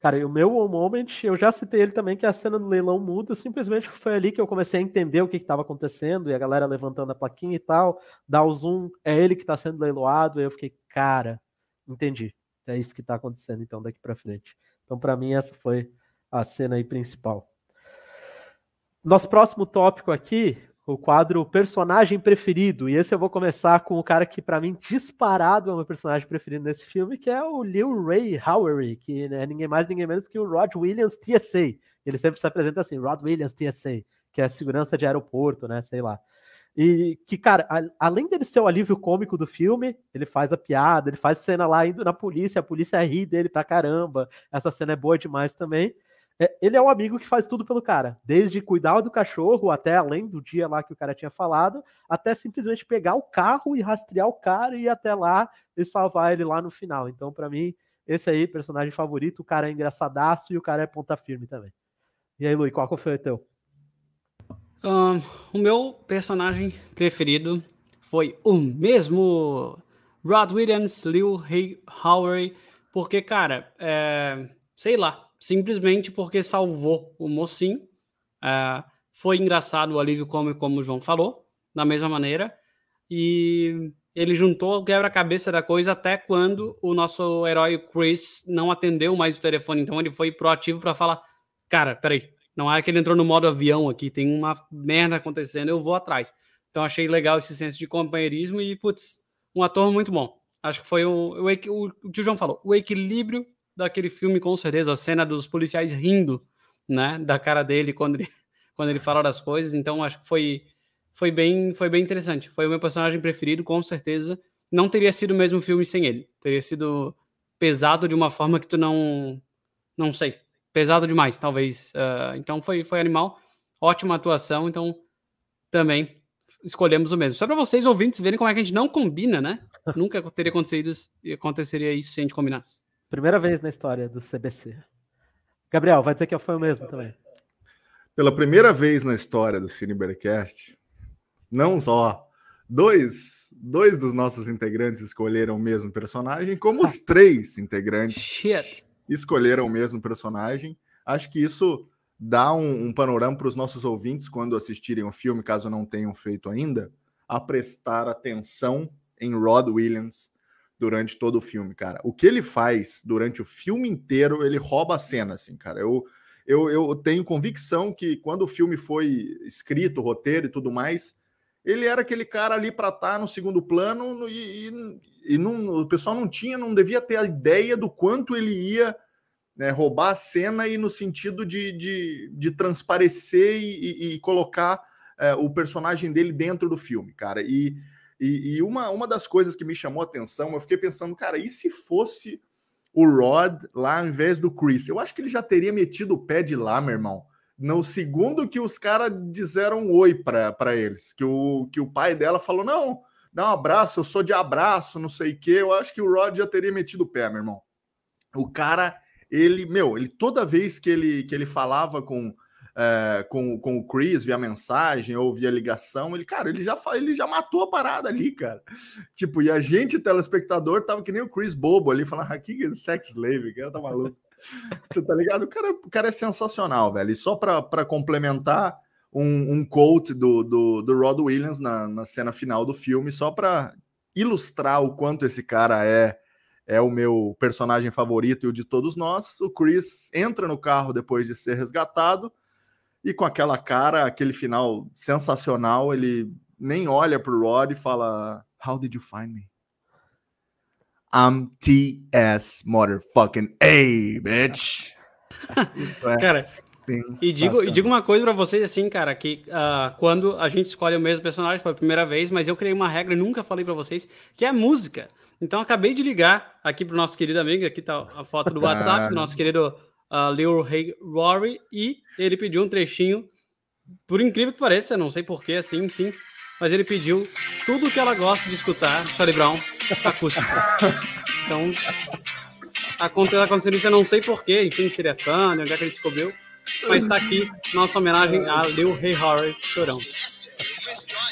Cara, e o meu moment, eu já citei ele também, que é a cena do leilão mudo, simplesmente foi ali que eu comecei a entender o que estava acontecendo, e a galera levantando a plaquinha e tal, dá o zoom, é ele que está sendo leiloado, e eu fiquei, cara, entendi. É isso que está acontecendo, então, daqui para frente. Então, para mim, essa foi a cena aí principal. Nosso próximo tópico aqui o quadro personagem preferido. E esse eu vou começar com o cara que, para mim, disparado é o meu personagem preferido nesse filme, que é o Lil Ray Howery, que é ninguém mais, ninguém menos que o Rod Williams TSA. Ele sempre se apresenta assim, Rod Williams TSA, que é segurança de aeroporto, né? Sei lá. E que, cara, a, além dele ser o alívio cômico do filme, ele faz a piada, ele faz cena lá indo na polícia, a polícia ri dele pra caramba. Essa cena é boa demais também. É, ele é o amigo que faz tudo pelo cara, desde cuidar do cachorro, até além do dia lá que o cara tinha falado, até simplesmente pegar o carro e rastrear o cara e ir até lá e salvar ele lá no final. Então, para mim, esse aí, personagem favorito, o cara é engraçadaço e o cara é ponta firme também. E aí, Luiz, qual foi o teu? Um, o meu personagem preferido foi o mesmo Rod Williams, Lil Howery, porque, cara, é, sei lá, simplesmente porque salvou o mocinho. É, foi engraçado o alívio cômico, como o João falou, da mesma maneira. E ele juntou o quebra-cabeça da coisa até quando o nosso herói Chris não atendeu mais o telefone. Então ele foi proativo para falar: Cara, peraí, não é que ele entrou no modo avião aqui, tem uma merda acontecendo, eu vou atrás. Então achei legal esse senso de companheirismo e, putz, um ator muito bom. Acho que foi o, o, o, o que o João falou: o equilíbrio daquele filme, com certeza, a cena dos policiais rindo, né, da cara dele quando ele, quando ele fala das coisas. Então, acho que foi, foi, bem, foi bem interessante. Foi o meu personagem preferido, com certeza. Não teria sido o mesmo filme sem ele. Teria sido pesado de uma forma que tu não. Não sei. Pesado demais, talvez. Uh, então, foi, foi animal. Ótima atuação. Então, também escolhemos o mesmo. Só para vocês ouvintes verem como é que a gente não combina, né? Nunca teria acontecido, aconteceria isso se a gente combinasse. Primeira vez na história do CBC. Gabriel, vai dizer que foi o mesmo também. Pela primeira vez na história do Cinebercast, não só dois, dois dos nossos integrantes escolheram o mesmo personagem, como os três integrantes Shit. escolheram o mesmo personagem. Acho que isso dá um, um panorama para os nossos ouvintes quando assistirem o filme, caso não tenham feito ainda, a prestar atenção em Rod Williams durante todo o filme, cara. O que ele faz durante o filme inteiro, ele rouba a cena, assim, cara. Eu, eu, eu tenho convicção que quando o filme foi escrito, roteiro e tudo mais, ele era aquele cara ali para estar tá no segundo plano e, e, e não, o pessoal não tinha, não devia ter a ideia do quanto ele ia né, roubar a cena e no sentido de, de, de transparecer e, e colocar é, o personagem dele dentro do filme, cara. E e, e, uma, uma das coisas que me chamou a atenção, eu fiquei pensando, cara, e se fosse o Rod lá ao invés do Chris? Eu acho que ele já teria metido o pé de lá, meu irmão. No segundo que os caras disseram oi para eles, que o, que o pai dela falou: não, dá um abraço, eu sou de abraço, não sei o quê. Eu acho que o Rod já teria metido o pé, meu irmão. O cara, ele, meu, ele toda vez que ele, que ele falava com é, com, com o Chris via mensagem ou via ligação, ele, cara, ele já, ele já matou a parada ali, cara. Tipo, e a gente, telespectador, tava que nem o Chris Bobo ali, falando, aqui, ah, sex slave, cara tá maluco. tu tá ligado? O cara, o cara é sensacional, velho. E só para complementar, um, um quote do, do, do Rod Williams na, na cena final do filme, só para ilustrar o quanto esse cara é é o meu personagem favorito e o de todos nós. O Chris entra no carro depois de ser resgatado e com aquela cara, aquele final sensacional, ele nem olha pro Rod e fala: How did you find me? I'm TS motherfucking A, bitch. é cara, e digo, e digo uma coisa para vocês assim, cara, que uh, quando a gente escolhe o mesmo personagem, foi a primeira vez, mas eu criei uma regra e nunca falei para vocês, que é a música. Então acabei de ligar aqui pro nosso querido amigo, aqui tá a foto do WhatsApp, do nosso querido uh, Lil Hey Rory, e ele pediu um trechinho, por incrível que pareça, não sei porquê, assim, enfim, mas ele pediu tudo que ela gosta de escutar, Charlie Brown, acústico. Então, acontecendo isso, eu não sei porquê, enfim, se ele é fã, onde é que ele descobriu, mas está aqui nossa homenagem a Lil Hey Rory Chorão.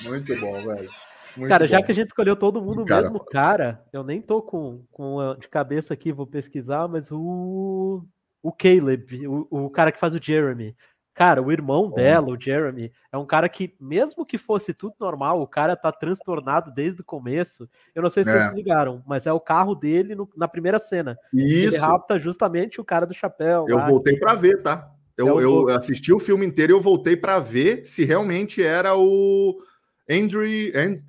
Muito bom, velho. Muito cara, bom. já que a gente escolheu todo mundo o mesmo cara, eu nem tô com, com de cabeça aqui, vou pesquisar, mas o o Caleb, o, o cara que faz o Jeremy. Cara, o irmão dela, o Jeremy, é um cara que, mesmo que fosse tudo normal, o cara tá transtornado desde o começo. Eu não sei se é. vocês ligaram, mas é o carro dele no, na primeira cena. Isso. Ele rapta justamente o cara do chapéu. Eu lá, voltei que... para ver, tá? Eu, é eu assisti o filme inteiro e eu voltei para ver se realmente era o Andrew,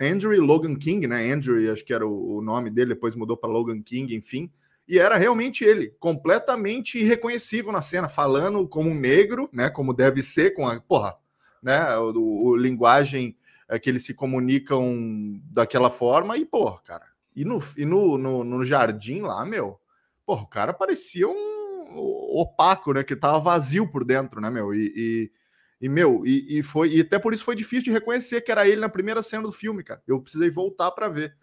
Andrew Logan King, né? Andrew, acho que era o, o nome dele, depois mudou para Logan King, enfim e era realmente ele, completamente irreconhecível na cena, falando como um negro, né, como deve ser, com a, porra, né, o, o linguagem é, que eles se comunicam daquela forma, e, porra, cara, e no, e no, no, no jardim lá, meu, porra, o cara parecia um opaco, né, que tava vazio por dentro, né, meu, e, e, e meu, e, e foi, e até por isso foi difícil de reconhecer que era ele na primeira cena do filme, cara, eu precisei voltar para ver.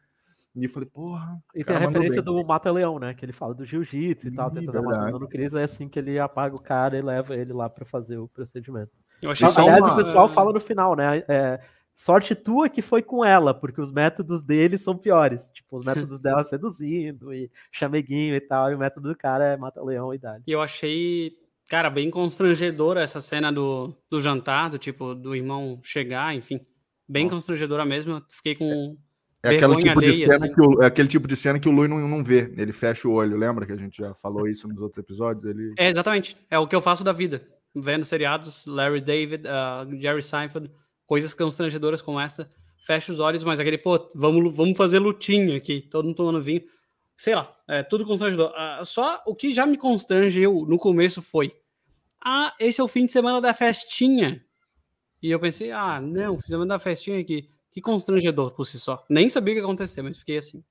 E eu falei, porra. E tem a referência do Mata-Leão, né? Que ele fala do jiu-jitsu e tal, tentando matar o Cris. É assim que ele apaga o cara e leva ele lá para fazer o procedimento. Eu achei Aliás, uma... o pessoal fala no final, né? É, sorte tua que foi com ela, porque os métodos dele são piores. Tipo, os métodos dela seduzindo e chameguinho e tal, e o método do cara é mata-leão e dá. E eu achei, cara, bem constrangedora essa cena do, do jantar, do tipo, do irmão chegar, enfim. Bem Nossa. constrangedora mesmo. Fiquei com. É aquele tipo, de cena assim. que o, é aquele tipo de cena que o Lui não, não vê, ele fecha o olho, lembra que a gente já falou isso nos outros episódios? Ele... É, exatamente, é o que eu faço da vida, vendo seriados, Larry David, uh, Jerry Seinfeld, coisas constrangedoras como essa, fecha os olhos, mas aquele, pô, vamos, vamos fazer lutinha aqui, todo mundo tomando vinho, sei lá, é tudo constrangedor. Uh, só o que já me constrangeu no começo foi, ah, esse é o fim de semana da festinha, e eu pensei, ah, não, fim de semana da festinha aqui, que constrangedor por si só. Nem sabia o que ia acontecer, mas fiquei assim.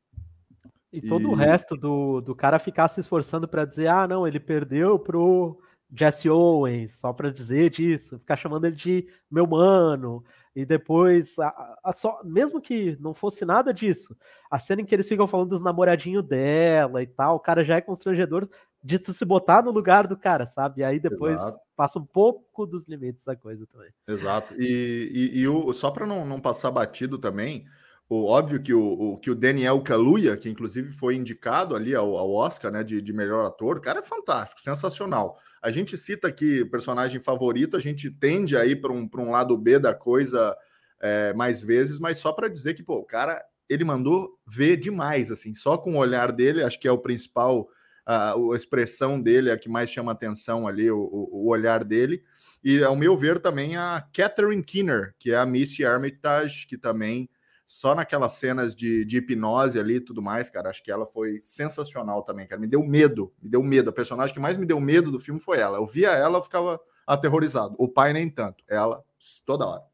E todo e... o resto do, do cara ficar se esforçando para dizer, ah, não, ele perdeu pro Jesse Owens, só para dizer disso, ficar chamando ele de meu mano, e depois, a, a só, mesmo que não fosse nada disso, a cena em que eles ficam falando dos namoradinhos dela e tal, o cara já é constrangedor de tu se botar no lugar do cara, sabe? E aí depois Exato. passa um pouco dos limites da coisa também. Exato. E, e, e o, só para não, não passar batido também, o, óbvio que o, o, que o Daniel Kaluuya, que inclusive foi indicado ali ao, ao Oscar, né, de, de melhor ator, o cara é fantástico, sensacional. A gente cita aqui personagem favorito, a gente tende aí para um, um lado B da coisa é, mais vezes, mas só para dizer que, pô, o cara ele mandou ver demais, assim, só com o olhar dele, acho que é o principal, a, a expressão dele, a que mais chama atenção ali, o, o, olhar dele. E, ao meu ver, também a Catherine Keener, que é a Missy Armitage, que também, só naquelas cenas de, de hipnose ali e tudo mais, cara, acho que ela foi sensacional também, cara. Me deu medo, me deu medo. A personagem que mais me deu medo do filme foi ela. Eu via ela, eu ficava aterrorizado. O pai nem tanto. Ela, toda hora.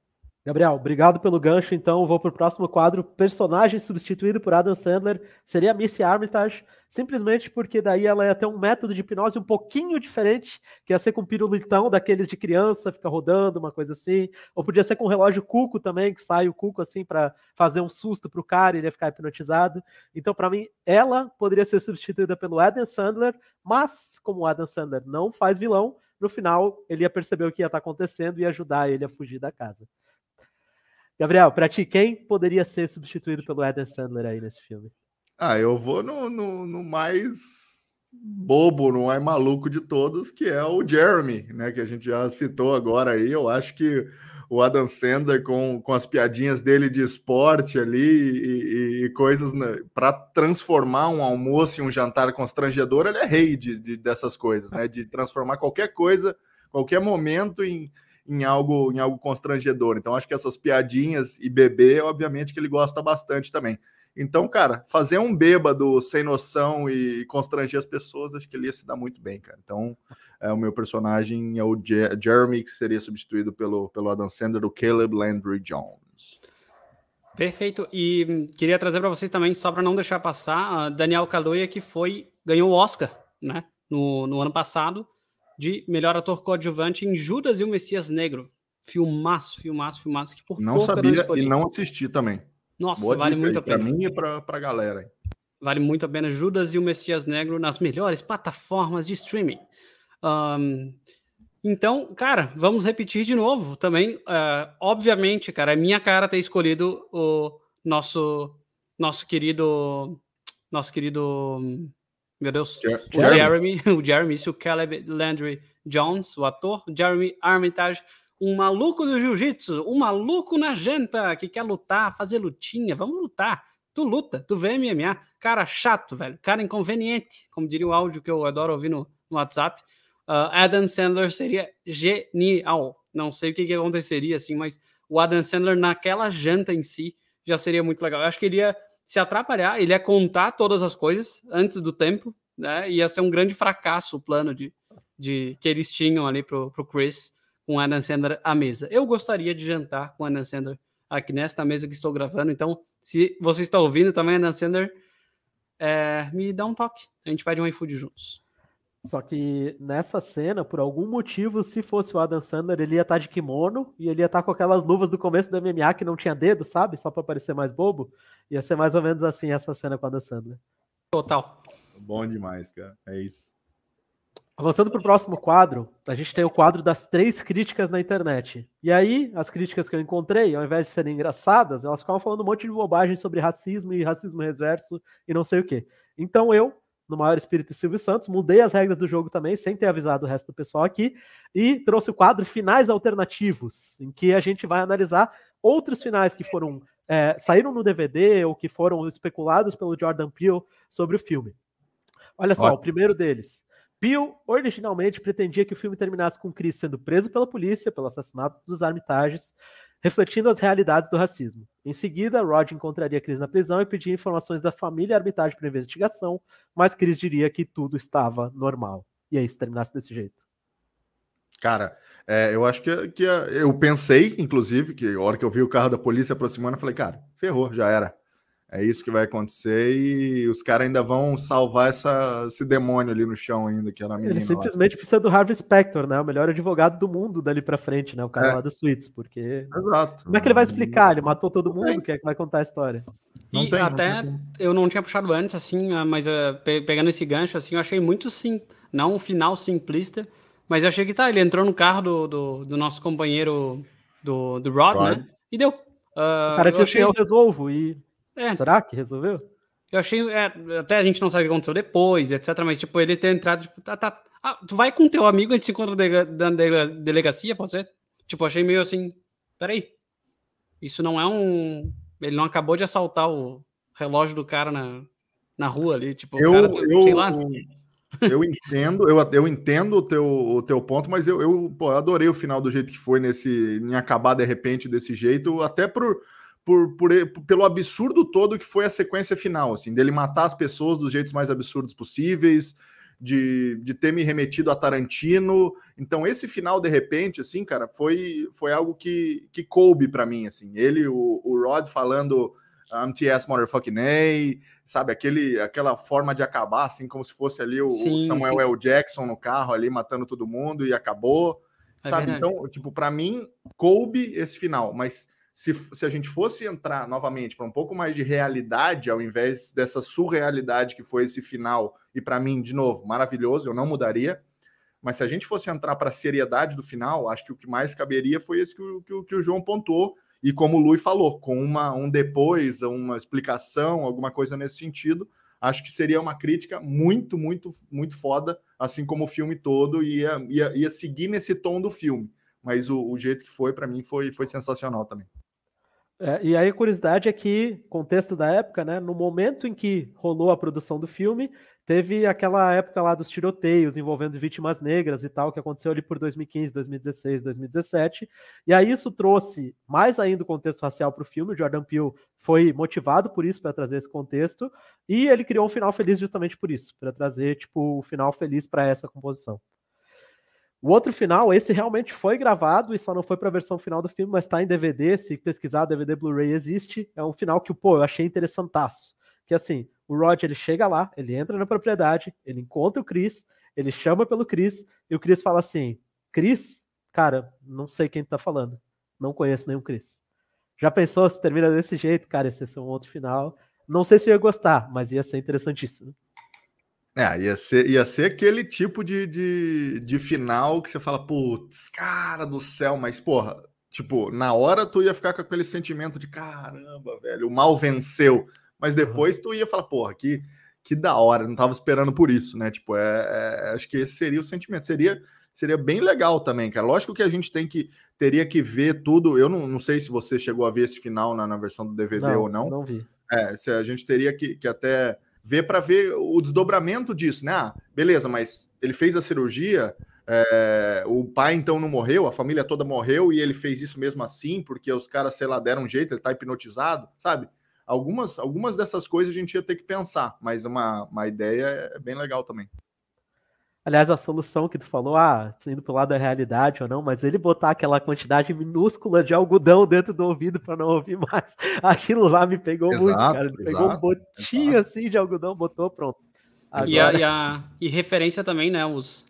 Gabriel, obrigado pelo gancho. Então, vou para o próximo quadro. Personagem substituído por Adam Sandler seria Missy Armitage, simplesmente porque daí ela ia ter um método de hipnose um pouquinho diferente, que ia ser com pirulitão daqueles de criança, fica rodando, uma coisa assim. Ou podia ser com um relógio cuco também, que sai o cuco assim para fazer um susto para o cara e ele ia ficar hipnotizado. Então, para mim, ela poderia ser substituída pelo Adam Sandler, mas como o Adam Sandler não faz vilão, no final ele ia perceber o que ia estar tá acontecendo e ajudar ele a fugir da casa. Gabriel, para ti, quem poderia ser substituído pelo Adam Sandler aí nesse filme? Ah, eu vou no, no, no mais bobo, no mais maluco de todos, que é o Jeremy, né? Que a gente já citou agora aí. Eu acho que o Adam Sandler com, com as piadinhas dele de esporte ali e, e coisas né, para transformar um almoço em um jantar constrangedor, ele é rei de, de, dessas coisas, né? De transformar qualquer coisa, qualquer momento em, em algo em algo constrangedor. Então acho que essas piadinhas e beber, obviamente que ele gosta bastante também. Então, cara, fazer um bêbado sem noção e constranger as pessoas, acho que ele ia se dar muito bem, cara. Então, é, o meu personagem é o Jeremy, que seria substituído pelo, pelo Adam Sandler, o Caleb Landry Jones. Perfeito. E hum, queria trazer para vocês também, só para não deixar passar, Daniel Kaluuya, que foi ganhou o Oscar, né, no, no ano passado, de melhor ator coadjuvante em Judas e o Messias Negro. Filmaço, filmaço, filmaço. Que por não sabia não e não assisti também. Nossa, Boa vale muito a pena. Para mim e para a galera. Hein? Vale muito a pena Judas e o Messias Negro nas melhores plataformas de streaming. Um, então, cara, vamos repetir de novo também. Uh, obviamente, cara, é minha cara ter escolhido o nosso nosso querido nosso querido meu Deus. Jer o Jeremy, o Jeremy, isso, o Caleb Landry Jones, o ator, Jeremy Armitage, um maluco do jiu-jitsu, um maluco na janta que quer lutar, fazer lutinha, vamos lutar. Tu luta, tu vê MMA. Cara chato, velho. Cara inconveniente, como diria o áudio que eu adoro ouvir no, no WhatsApp. Uh, Adam Sandler seria genial. Não sei o que, que aconteceria, assim, mas o Adam Sandler naquela janta em si já seria muito legal. Eu acho que ele ia se atrapalhar, ele ia contar todas as coisas antes do tempo, né? Ia ser um grande fracasso o plano de, de que eles tinham ali pro, pro Chris com Adam Sandler à mesa. Eu gostaria de jantar com Adam Sandler aqui nesta mesa que estou gravando, então se você está ouvindo também, Adam Sandler, é, me dá um toque. A gente pede um iFood juntos. Só que nessa cena, por algum motivo, se fosse o Adam Sandler, ele ia estar tá de kimono e ele ia estar tá com aquelas luvas do começo do MMA que não tinha dedo, sabe? Só para parecer mais bobo. Ia ser mais ou menos assim essa cena com o Adam Sandler. Total. Bom demais, cara. É isso. Avançando para o próximo quadro, a gente tem o quadro das três críticas na internet. E aí, as críticas que eu encontrei, ao invés de serem engraçadas, elas ficavam falando um monte de bobagem sobre racismo e racismo reverso e não sei o quê. Então eu no maior espírito Silvio Santos. Mudei as regras do jogo também, sem ter avisado o resto do pessoal aqui. E trouxe o quadro Finais Alternativos, em que a gente vai analisar outros finais que foram é, saíram no DVD ou que foram especulados pelo Jordan Peele sobre o filme. Olha só, Ó. o primeiro deles. Peele originalmente pretendia que o filme terminasse com Chris sendo preso pela polícia pelo assassinato dos Armitages, refletindo as realidades do racismo. Em seguida, Rod encontraria Chris na prisão e pedia informações da família Armitage para investigação, mas Chris diria que tudo estava normal. E aí, se terminasse desse jeito. Cara, é, eu acho que, que eu pensei, inclusive, que a hora que eu vi o carro da polícia aproximando, eu falei, cara, ferrou, já era. É isso que vai acontecer e os caras ainda vão salvar essa, esse demônio ali no chão ainda, que era a menina. Ele simplesmente lá. precisa do Harvey Specter, né? O melhor advogado do mundo dali pra frente, né? O cara é. lá do Suítes, porque... Exato. Como é que ele vai explicar? Ele matou todo mundo, quem é que vai contar a história? Não e tem, até, não eu não tinha puxado antes, assim, ah, mas uh, pegando esse gancho, assim, eu achei muito sim, não um final simplista, mas eu achei que tá, ele entrou no carro do, do, do nosso companheiro do, do Rod, Rod, né? E deu. Uh, o cara disse, achei... eu resolvo, e é. Será que resolveu? Eu achei. É, até a gente não sabe o que aconteceu depois, etc. Mas, tipo, ele ter entrado, tipo, tá, tá. Ah, tu vai com teu amigo, a gente se encontra na delegacia, pode ser? Tipo, achei meio assim. Peraí. Isso não é um. Ele não acabou de assaltar o relógio do cara na, na rua ali, tipo, eu, cara, eu, sei lá. Eu entendo, eu, eu entendo o teu, o teu ponto, mas eu, eu, pô, eu adorei o final do jeito que foi nesse em acabar de repente desse jeito, até por, por, por, pelo absurdo todo que foi a sequência final, assim, dele matar as pessoas dos jeitos mais absurdos possíveis, de, de ter me remetido a Tarantino. Então, esse final, de repente, assim, cara, foi, foi algo que, que coube para mim, assim. Ele, o, o Rod falando MTS Motherfucking A, sabe? Aquele, aquela forma de acabar, assim, como se fosse ali o, sim, o Samuel sim. L. Jackson no carro ali, matando todo mundo e acabou, é sabe? Verdade. Então, tipo, para mim, coube esse final, mas se, se a gente fosse entrar novamente para um pouco mais de realidade, ao invés dessa surrealidade que foi esse final, e para mim, de novo, maravilhoso, eu não mudaria. Mas se a gente fosse entrar para a seriedade do final, acho que o que mais caberia foi esse que o, que o, que o João pontuou, e como o Lui falou, com uma, um depois, uma explicação, alguma coisa nesse sentido, acho que seria uma crítica muito, muito, muito foda, assim como o filme todo, ia, ia, ia seguir nesse tom do filme. Mas o, o jeito que foi, para mim, foi, foi sensacional também. É, e aí a curiosidade é que, contexto da época, né? No momento em que rolou a produção do filme, teve aquela época lá dos tiroteios envolvendo vítimas negras e tal, que aconteceu ali por 2015, 2016, 2017. E aí isso trouxe mais ainda o contexto racial para o filme. O Jordan Peele foi motivado por isso para trazer esse contexto, e ele criou um final feliz justamente por isso, para trazer tipo o final feliz para essa composição. O outro final, esse realmente foi gravado e só não foi para a versão final do filme, mas está em DVD. Se pesquisar, DVD Blu-ray existe. É um final que, pô, eu achei interessantaço. Que assim, o Rod ele chega lá, ele entra na propriedade, ele encontra o Chris, ele chama pelo Chris e o Chris fala assim: Chris, cara, não sei quem tá falando, não conheço nenhum Chris. Já pensou se termina desse jeito, cara? Esse é um outro final. Não sei se ia gostar, mas ia ser interessantíssimo. É, ia ser, ia ser aquele tipo de, de, de final que você fala, putz, cara do céu, mas porra, tipo, na hora tu ia ficar com aquele sentimento de caramba, velho, o mal venceu, mas depois tu ia falar, porra, que, que da hora, não tava esperando por isso, né? Tipo, é, é, acho que esse seria o sentimento, seria seria bem legal também, cara. Lógico que a gente tem que teria que ver tudo. Eu não, não sei se você chegou a ver esse final na, na versão do DVD não, ou não. Não vi. É, se a gente teria que, que até ver para ver o desdobramento disso, né? Ah, beleza, mas ele fez a cirurgia, é, o pai então não morreu, a família toda morreu e ele fez isso mesmo assim, porque os caras, sei lá, deram um jeito, ele tá hipnotizado, sabe? Algumas, algumas dessas coisas a gente ia ter que pensar, mas uma, uma ideia é bem legal também. Aliás, a solução que tu falou, ah, indo pro lado da realidade ou não, mas ele botar aquela quantidade minúscula de algodão dentro do ouvido para não ouvir mais, aquilo lá me pegou exato, muito, cara. Ele exato, pegou um botinho exato. assim de algodão, botou, pronto. Agora... E, a, e, a, e, referência também, né, os,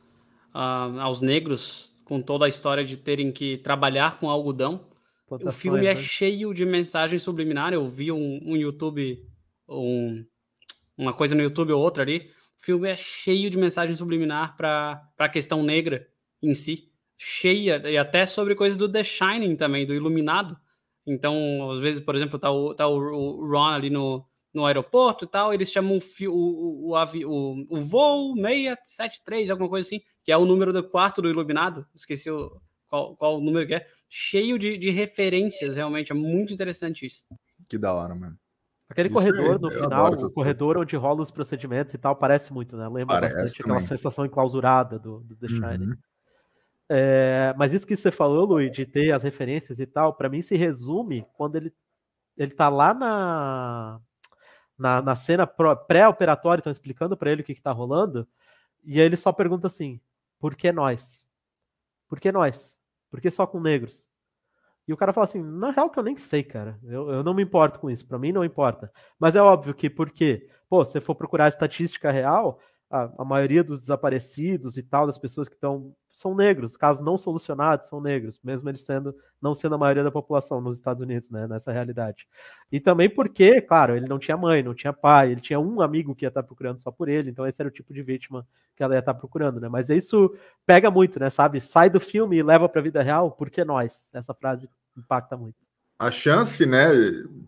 uh, aos negros, com toda a história de terem que trabalhar com algodão. O filme é né? cheio de mensagens subliminares. Eu vi um, um YouTube, um, uma coisa no YouTube ou outra ali, o filme é cheio de mensagem subliminar para a questão negra em si. Cheia, e até sobre coisas do The Shining também, do Iluminado. Então, às vezes, por exemplo, tá o, tá o Ron ali no, no aeroporto e tal, eles chamam o, o, o, o, o voo 673, alguma coisa assim, que é o número do quarto do Iluminado. Esqueci o, qual, qual o número que é. Cheio de, de referências, realmente. É muito interessante isso. Que da hora, mano. Aquele Isso corredor é, no final, o corredor onde rola os procedimentos e tal, parece muito, né? Lembra parece bastante também. aquela sensação enclausurada do, do The Shining. Uhum. É, mas isso que você falou, Luiz, de ter as referências e tal, para mim se resume quando ele, ele tá lá na, na, na cena pré-operatória, estão explicando para ele o que, que tá rolando, e aí ele só pergunta assim: por que nós? Por que nós? Por que só com negros? E o cara fala assim: na real que eu nem sei, cara. Eu, eu não me importo com isso. Para mim não importa. Mas é óbvio que, porque, pô, se for procurar a estatística real, a, a, maioria dos desaparecidos e tal, das pessoas que estão, são negros, casos não solucionados são negros, mesmo eles sendo, não sendo a maioria da população nos Estados Unidos, né, nessa realidade. E também porque, claro, ele não tinha mãe, não tinha pai, ele tinha um amigo que ia estar procurando só por ele, então esse era o tipo de vítima que ela ia estar procurando, né, mas isso pega muito, né, sabe, sai do filme e leva para a vida real, porque nós, essa frase impacta muito. A chance, né,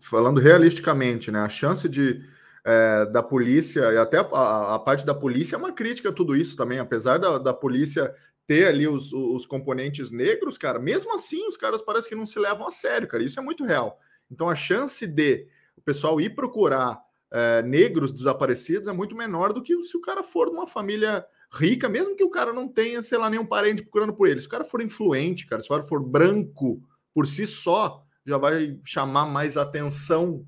falando realisticamente, né, a chance de é, da polícia, e até a, a, parte da polícia é uma crítica a tudo isso também, apesar da, da polícia ter ali os, os componentes negros, cara, mesmo assim os caras parecem que não se levam a sério, cara, isso é muito real. Então a chance de o pessoal ir procurar é, negros desaparecidos é muito menor do que se o cara for de uma família rica, mesmo que o cara não tenha, sei lá, nenhum parente procurando por ele. Se o cara for influente, cara, se o cara for branco por si só, já vai chamar mais atenção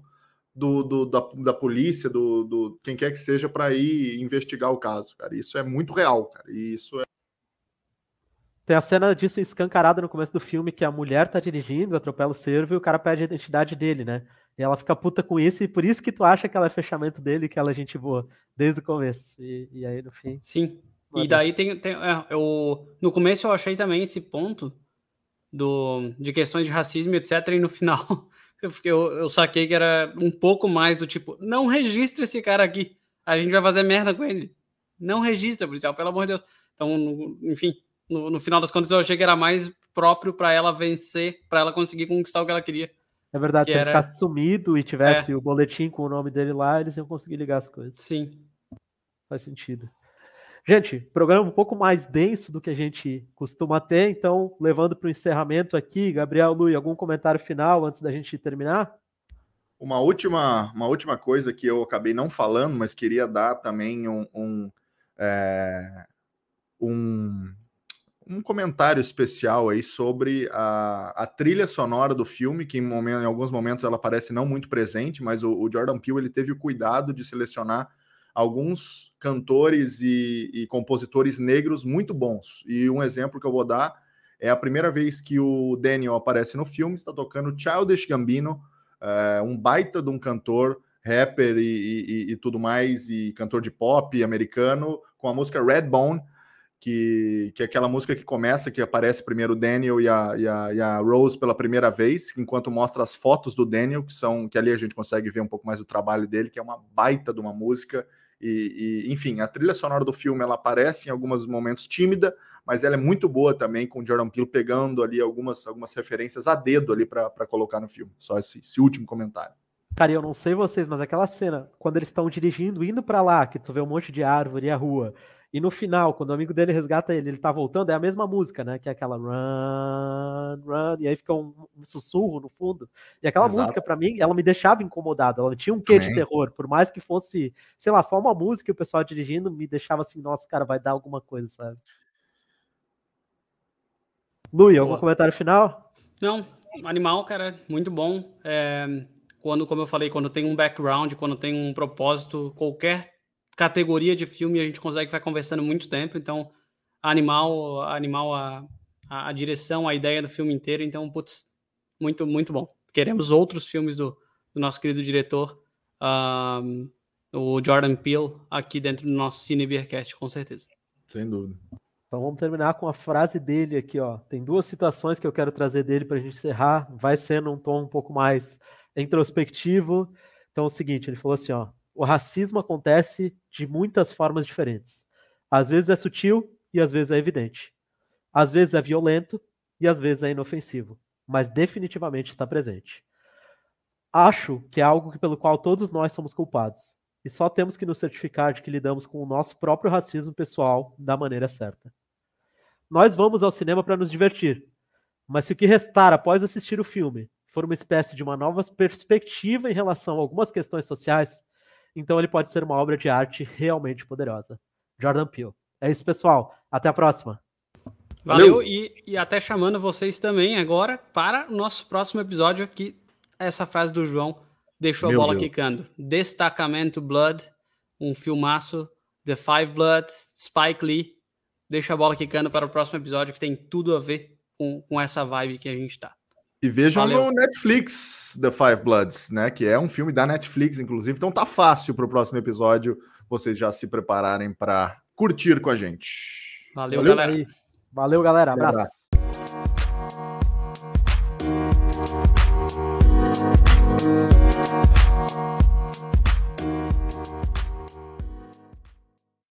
do, do da, da polícia, do, do quem quer que seja, para ir investigar o caso, cara. Isso é muito real, cara. E isso é. Tem a cena disso escancarada no começo do filme, que a mulher tá dirigindo, atropela o servo e o cara pede a identidade dele, né? E ela fica puta com isso, e por isso que tu acha que ela é fechamento dele, que ela é gente boa, desde o começo. E, e aí, no fim. Sim. E daí tem. tem é, eu, no começo eu achei também esse ponto do, de questões de racismo, etc. E no final eu, eu, eu saquei que era um pouco mais do tipo: não registra esse cara aqui, a gente vai fazer merda com ele. Não registra, policial, pelo amor de Deus. Então, no, enfim, no, no, final das contas eu achei que era mais próprio para ela vencer, para ela conseguir conquistar o que ela queria. É verdade, se era... ele ficasse sumido e tivesse é. o boletim com o nome dele lá, eles iam conseguir ligar as coisas. Sim. Faz sentido. Gente, programa um pouco mais denso do que a gente costuma ter, então, levando para o encerramento aqui, Gabriel Lui, algum comentário final antes da gente terminar? Uma última, uma última coisa que eu acabei não falando, mas queria dar também um, um, é, um, um comentário especial aí sobre a, a, trilha sonora do filme, que em, momento, em alguns momentos ela parece não muito presente, mas o, o Jordan Peele ele teve o cuidado de selecionar alguns cantores e, e, compositores negros muito bons. E um exemplo que eu vou dar é a primeira vez que o Daniel aparece no filme, está tocando Childish Gambino, é, um baita de um cantor, rapper e, e, e, tudo mais, e cantor de pop americano, com a música Redbone, que, que é aquela música que começa, que aparece primeiro o Daniel e a, e a, e a Rose pela primeira vez, enquanto mostra as fotos do Daniel, que são que ali a gente consegue ver um pouco mais do trabalho dele, que é uma baita de uma música e, e, enfim, a trilha sonora do filme ela aparece em alguns momentos tímida, mas ela é muito boa também, com o Jordan Peele pegando ali algumas, algumas referências a dedo ali para colocar no filme. Só esse, esse último comentário. Cara, eu não sei vocês, mas aquela cena, quando eles estão dirigindo, indo para lá, que tu vê um monte de árvore e a rua, e no final, quando o amigo dele resgata ele, ele tá voltando, é a mesma música, né? Que é aquela run, run, e aí fica um, um sussurro no fundo. E aquela Exato. música, para mim, ela me deixava incomodado. Ela tinha um quê de terror. Por mais que fosse, sei lá, só uma música e o pessoal dirigindo, me deixava assim, nossa, cara, vai dar alguma coisa, sabe? Lui, algum comentário final? Não, animal, cara, muito bom. É, quando, como eu falei, quando tem um background, quando tem um propósito, qualquer categoria de filme a gente consegue ficar conversando muito tempo, então animal, animal a, a, a, direção, a ideia do filme inteiro, então, putz, muito, muito bom. Queremos outros filmes do, do nosso querido diretor, um, o Jordan Peele, aqui dentro do nosso Cine Beercast, com certeza. Sem dúvida. Então vamos terminar com a frase dele aqui, ó. Tem duas citações que eu quero trazer dele para a gente encerrar. Vai sendo um tom um pouco mais introspectivo. Então é o seguinte, ele falou assim, ó o racismo acontece de muitas formas diferentes. Às vezes é sutil e às vezes é evidente. Às vezes é violento e às vezes é inofensivo, mas definitivamente está presente. Acho que é algo pelo qual todos nós somos culpados, e só temos que nos certificar de que lidamos com o nosso próprio racismo pessoal da maneira certa. Nós vamos ao cinema para nos divertir, mas se o que restar após assistir o filme for uma espécie de uma nova perspectiva em relação a algumas questões sociais, então ele pode ser uma obra de arte realmente poderosa. Jordan Peele. É isso, pessoal. Até a próxima. Valeu, E, e até chamando vocês também agora para o nosso próximo episódio que essa frase do João deixou Meu a bola Deus. quicando. Destacamento Blood, um filmaço, The Five Blood, Spike Lee. Deixa a bola quicando para o próximo episódio que tem tudo a ver com, com essa vibe que a gente está. E vejam Valeu. no Netflix The Five Bloods, né? Que é um filme da Netflix, inclusive. Então tá fácil para o próximo episódio vocês já se prepararem para curtir com a gente. Valeu, Valeu galera. Valeu, galera. Abraço. Abraço.